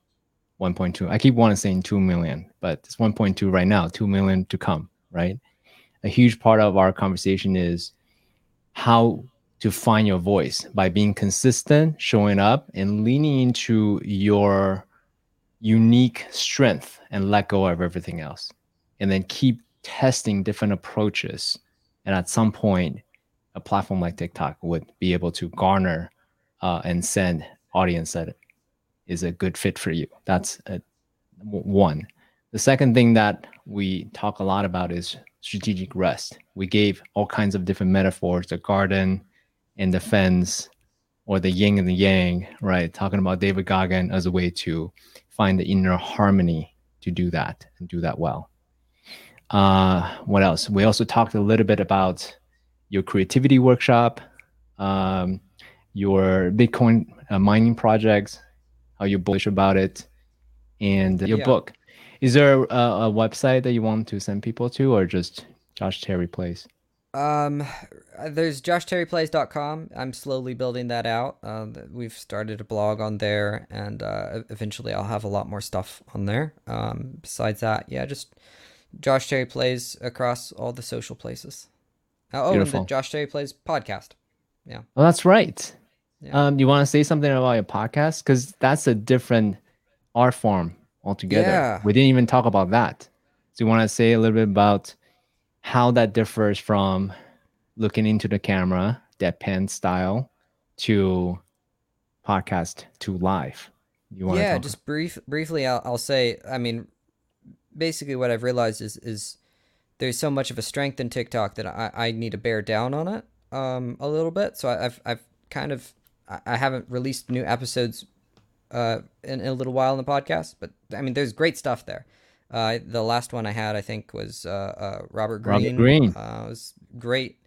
1.2. I keep wanting to saying two million, but it's 1.2 right now, two million to come. Right. A huge part of our conversation is how to find your voice by being consistent, showing up, and leaning into your unique strength and let go of everything else and then keep testing different approaches and at some point a platform like tiktok would be able to garner uh, and send audience that is a good fit for you. That's a, w- one. The second thing that we talk a lot about is strategic rest. We gave all kinds of different metaphors the garden and the fence or the yin and the yang right? Talking about david goggin as a way to find the inner harmony to do that and do that well. Uh, what else? We also talked a little bit about your creativity workshop, um, your Bitcoin uh, mining projects, how you're bullish about it, and your Yeah. book. Is there a, a website that you want to send people to, or just Josh Terry Plays? Um, there's joshterryplays.com. I'm slowly building that out. Uh, we've started a blog on there, and uh, eventually I'll have a lot more stuff on there. Um, besides that, yeah, just Josh Terry Plays across all the social places. Uh, oh, Beautiful. and the Josh Terry Plays podcast. Yeah. Oh, that's right. Yeah. Um, you want to say something about your podcast? Because that's a different art form altogether. Yeah. We didn't even talk about that. So you want to say a little bit about how that differs from looking into the camera, deadpan style, to podcast to live. You want yeah to just brief briefly I'll, I'll say i mean basically what i've realized is is there's so much of a strength in tiktok that i, I need to bear down on it um a little bit so I, i've i've kind of I, haven't released new episodes uh in, in a little while in the podcast but i mean there's great stuff there uh the last one i had i think was uh, uh robert Greene Robert Greene. uh was great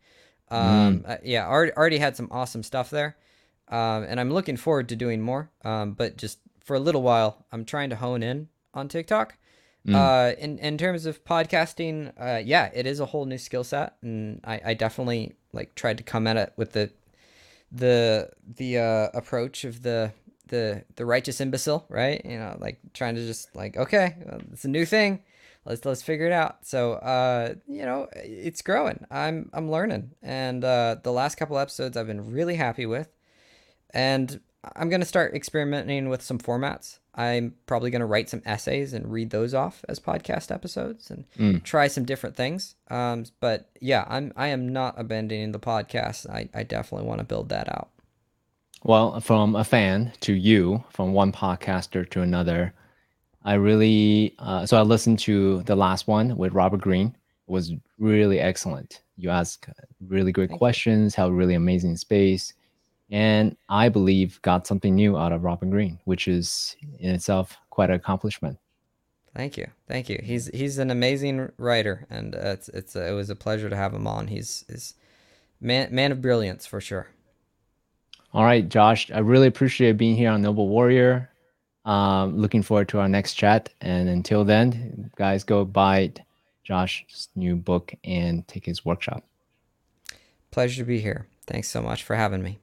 um uh, yeah already, already had some awesome stuff there um, and I'm looking forward to doing more. Um, but just for a little while, I'm trying to hone in on TikTok. Mm. Uh, in in terms of podcasting, uh, yeah, it is a whole new skill set, and I, I definitely like tried to come at it with the the the uh, approach of the the the righteous imbecile, right? You know, like trying to just like, okay, well, it's a new thing. Let's let's figure it out. So, uh, you know, it's growing. I'm I'm learning, and uh, the last couple episodes I've been really happy with, and I'm gonna start experimenting with some formats. I'm probably gonna write some essays and read those off as podcast episodes and Mm. try some different things. Um, but yeah, I'm I am not abandoning the podcast. I, I definitely want to build that out. Well, from a fan to you, from one podcaster to another, I really uh, so I listened to the last one with Robert Greene. It was really excellent. You ask really great Thank you. questions, have really amazing space, and I believe got something new out of Robin Green, which is in itself quite an accomplishment. Thank you, thank you. He's he's an amazing writer, and uh, it's it's uh, it was a pleasure to have him on. He's is man man of brilliance for sure. All right, Josh, I really appreciate being here on Noble Warrior. Um, looking forward to our next chat. And until then, guys, go buy Josh's new book and take his workshop. Pleasure to be here. Thanks so much for having me.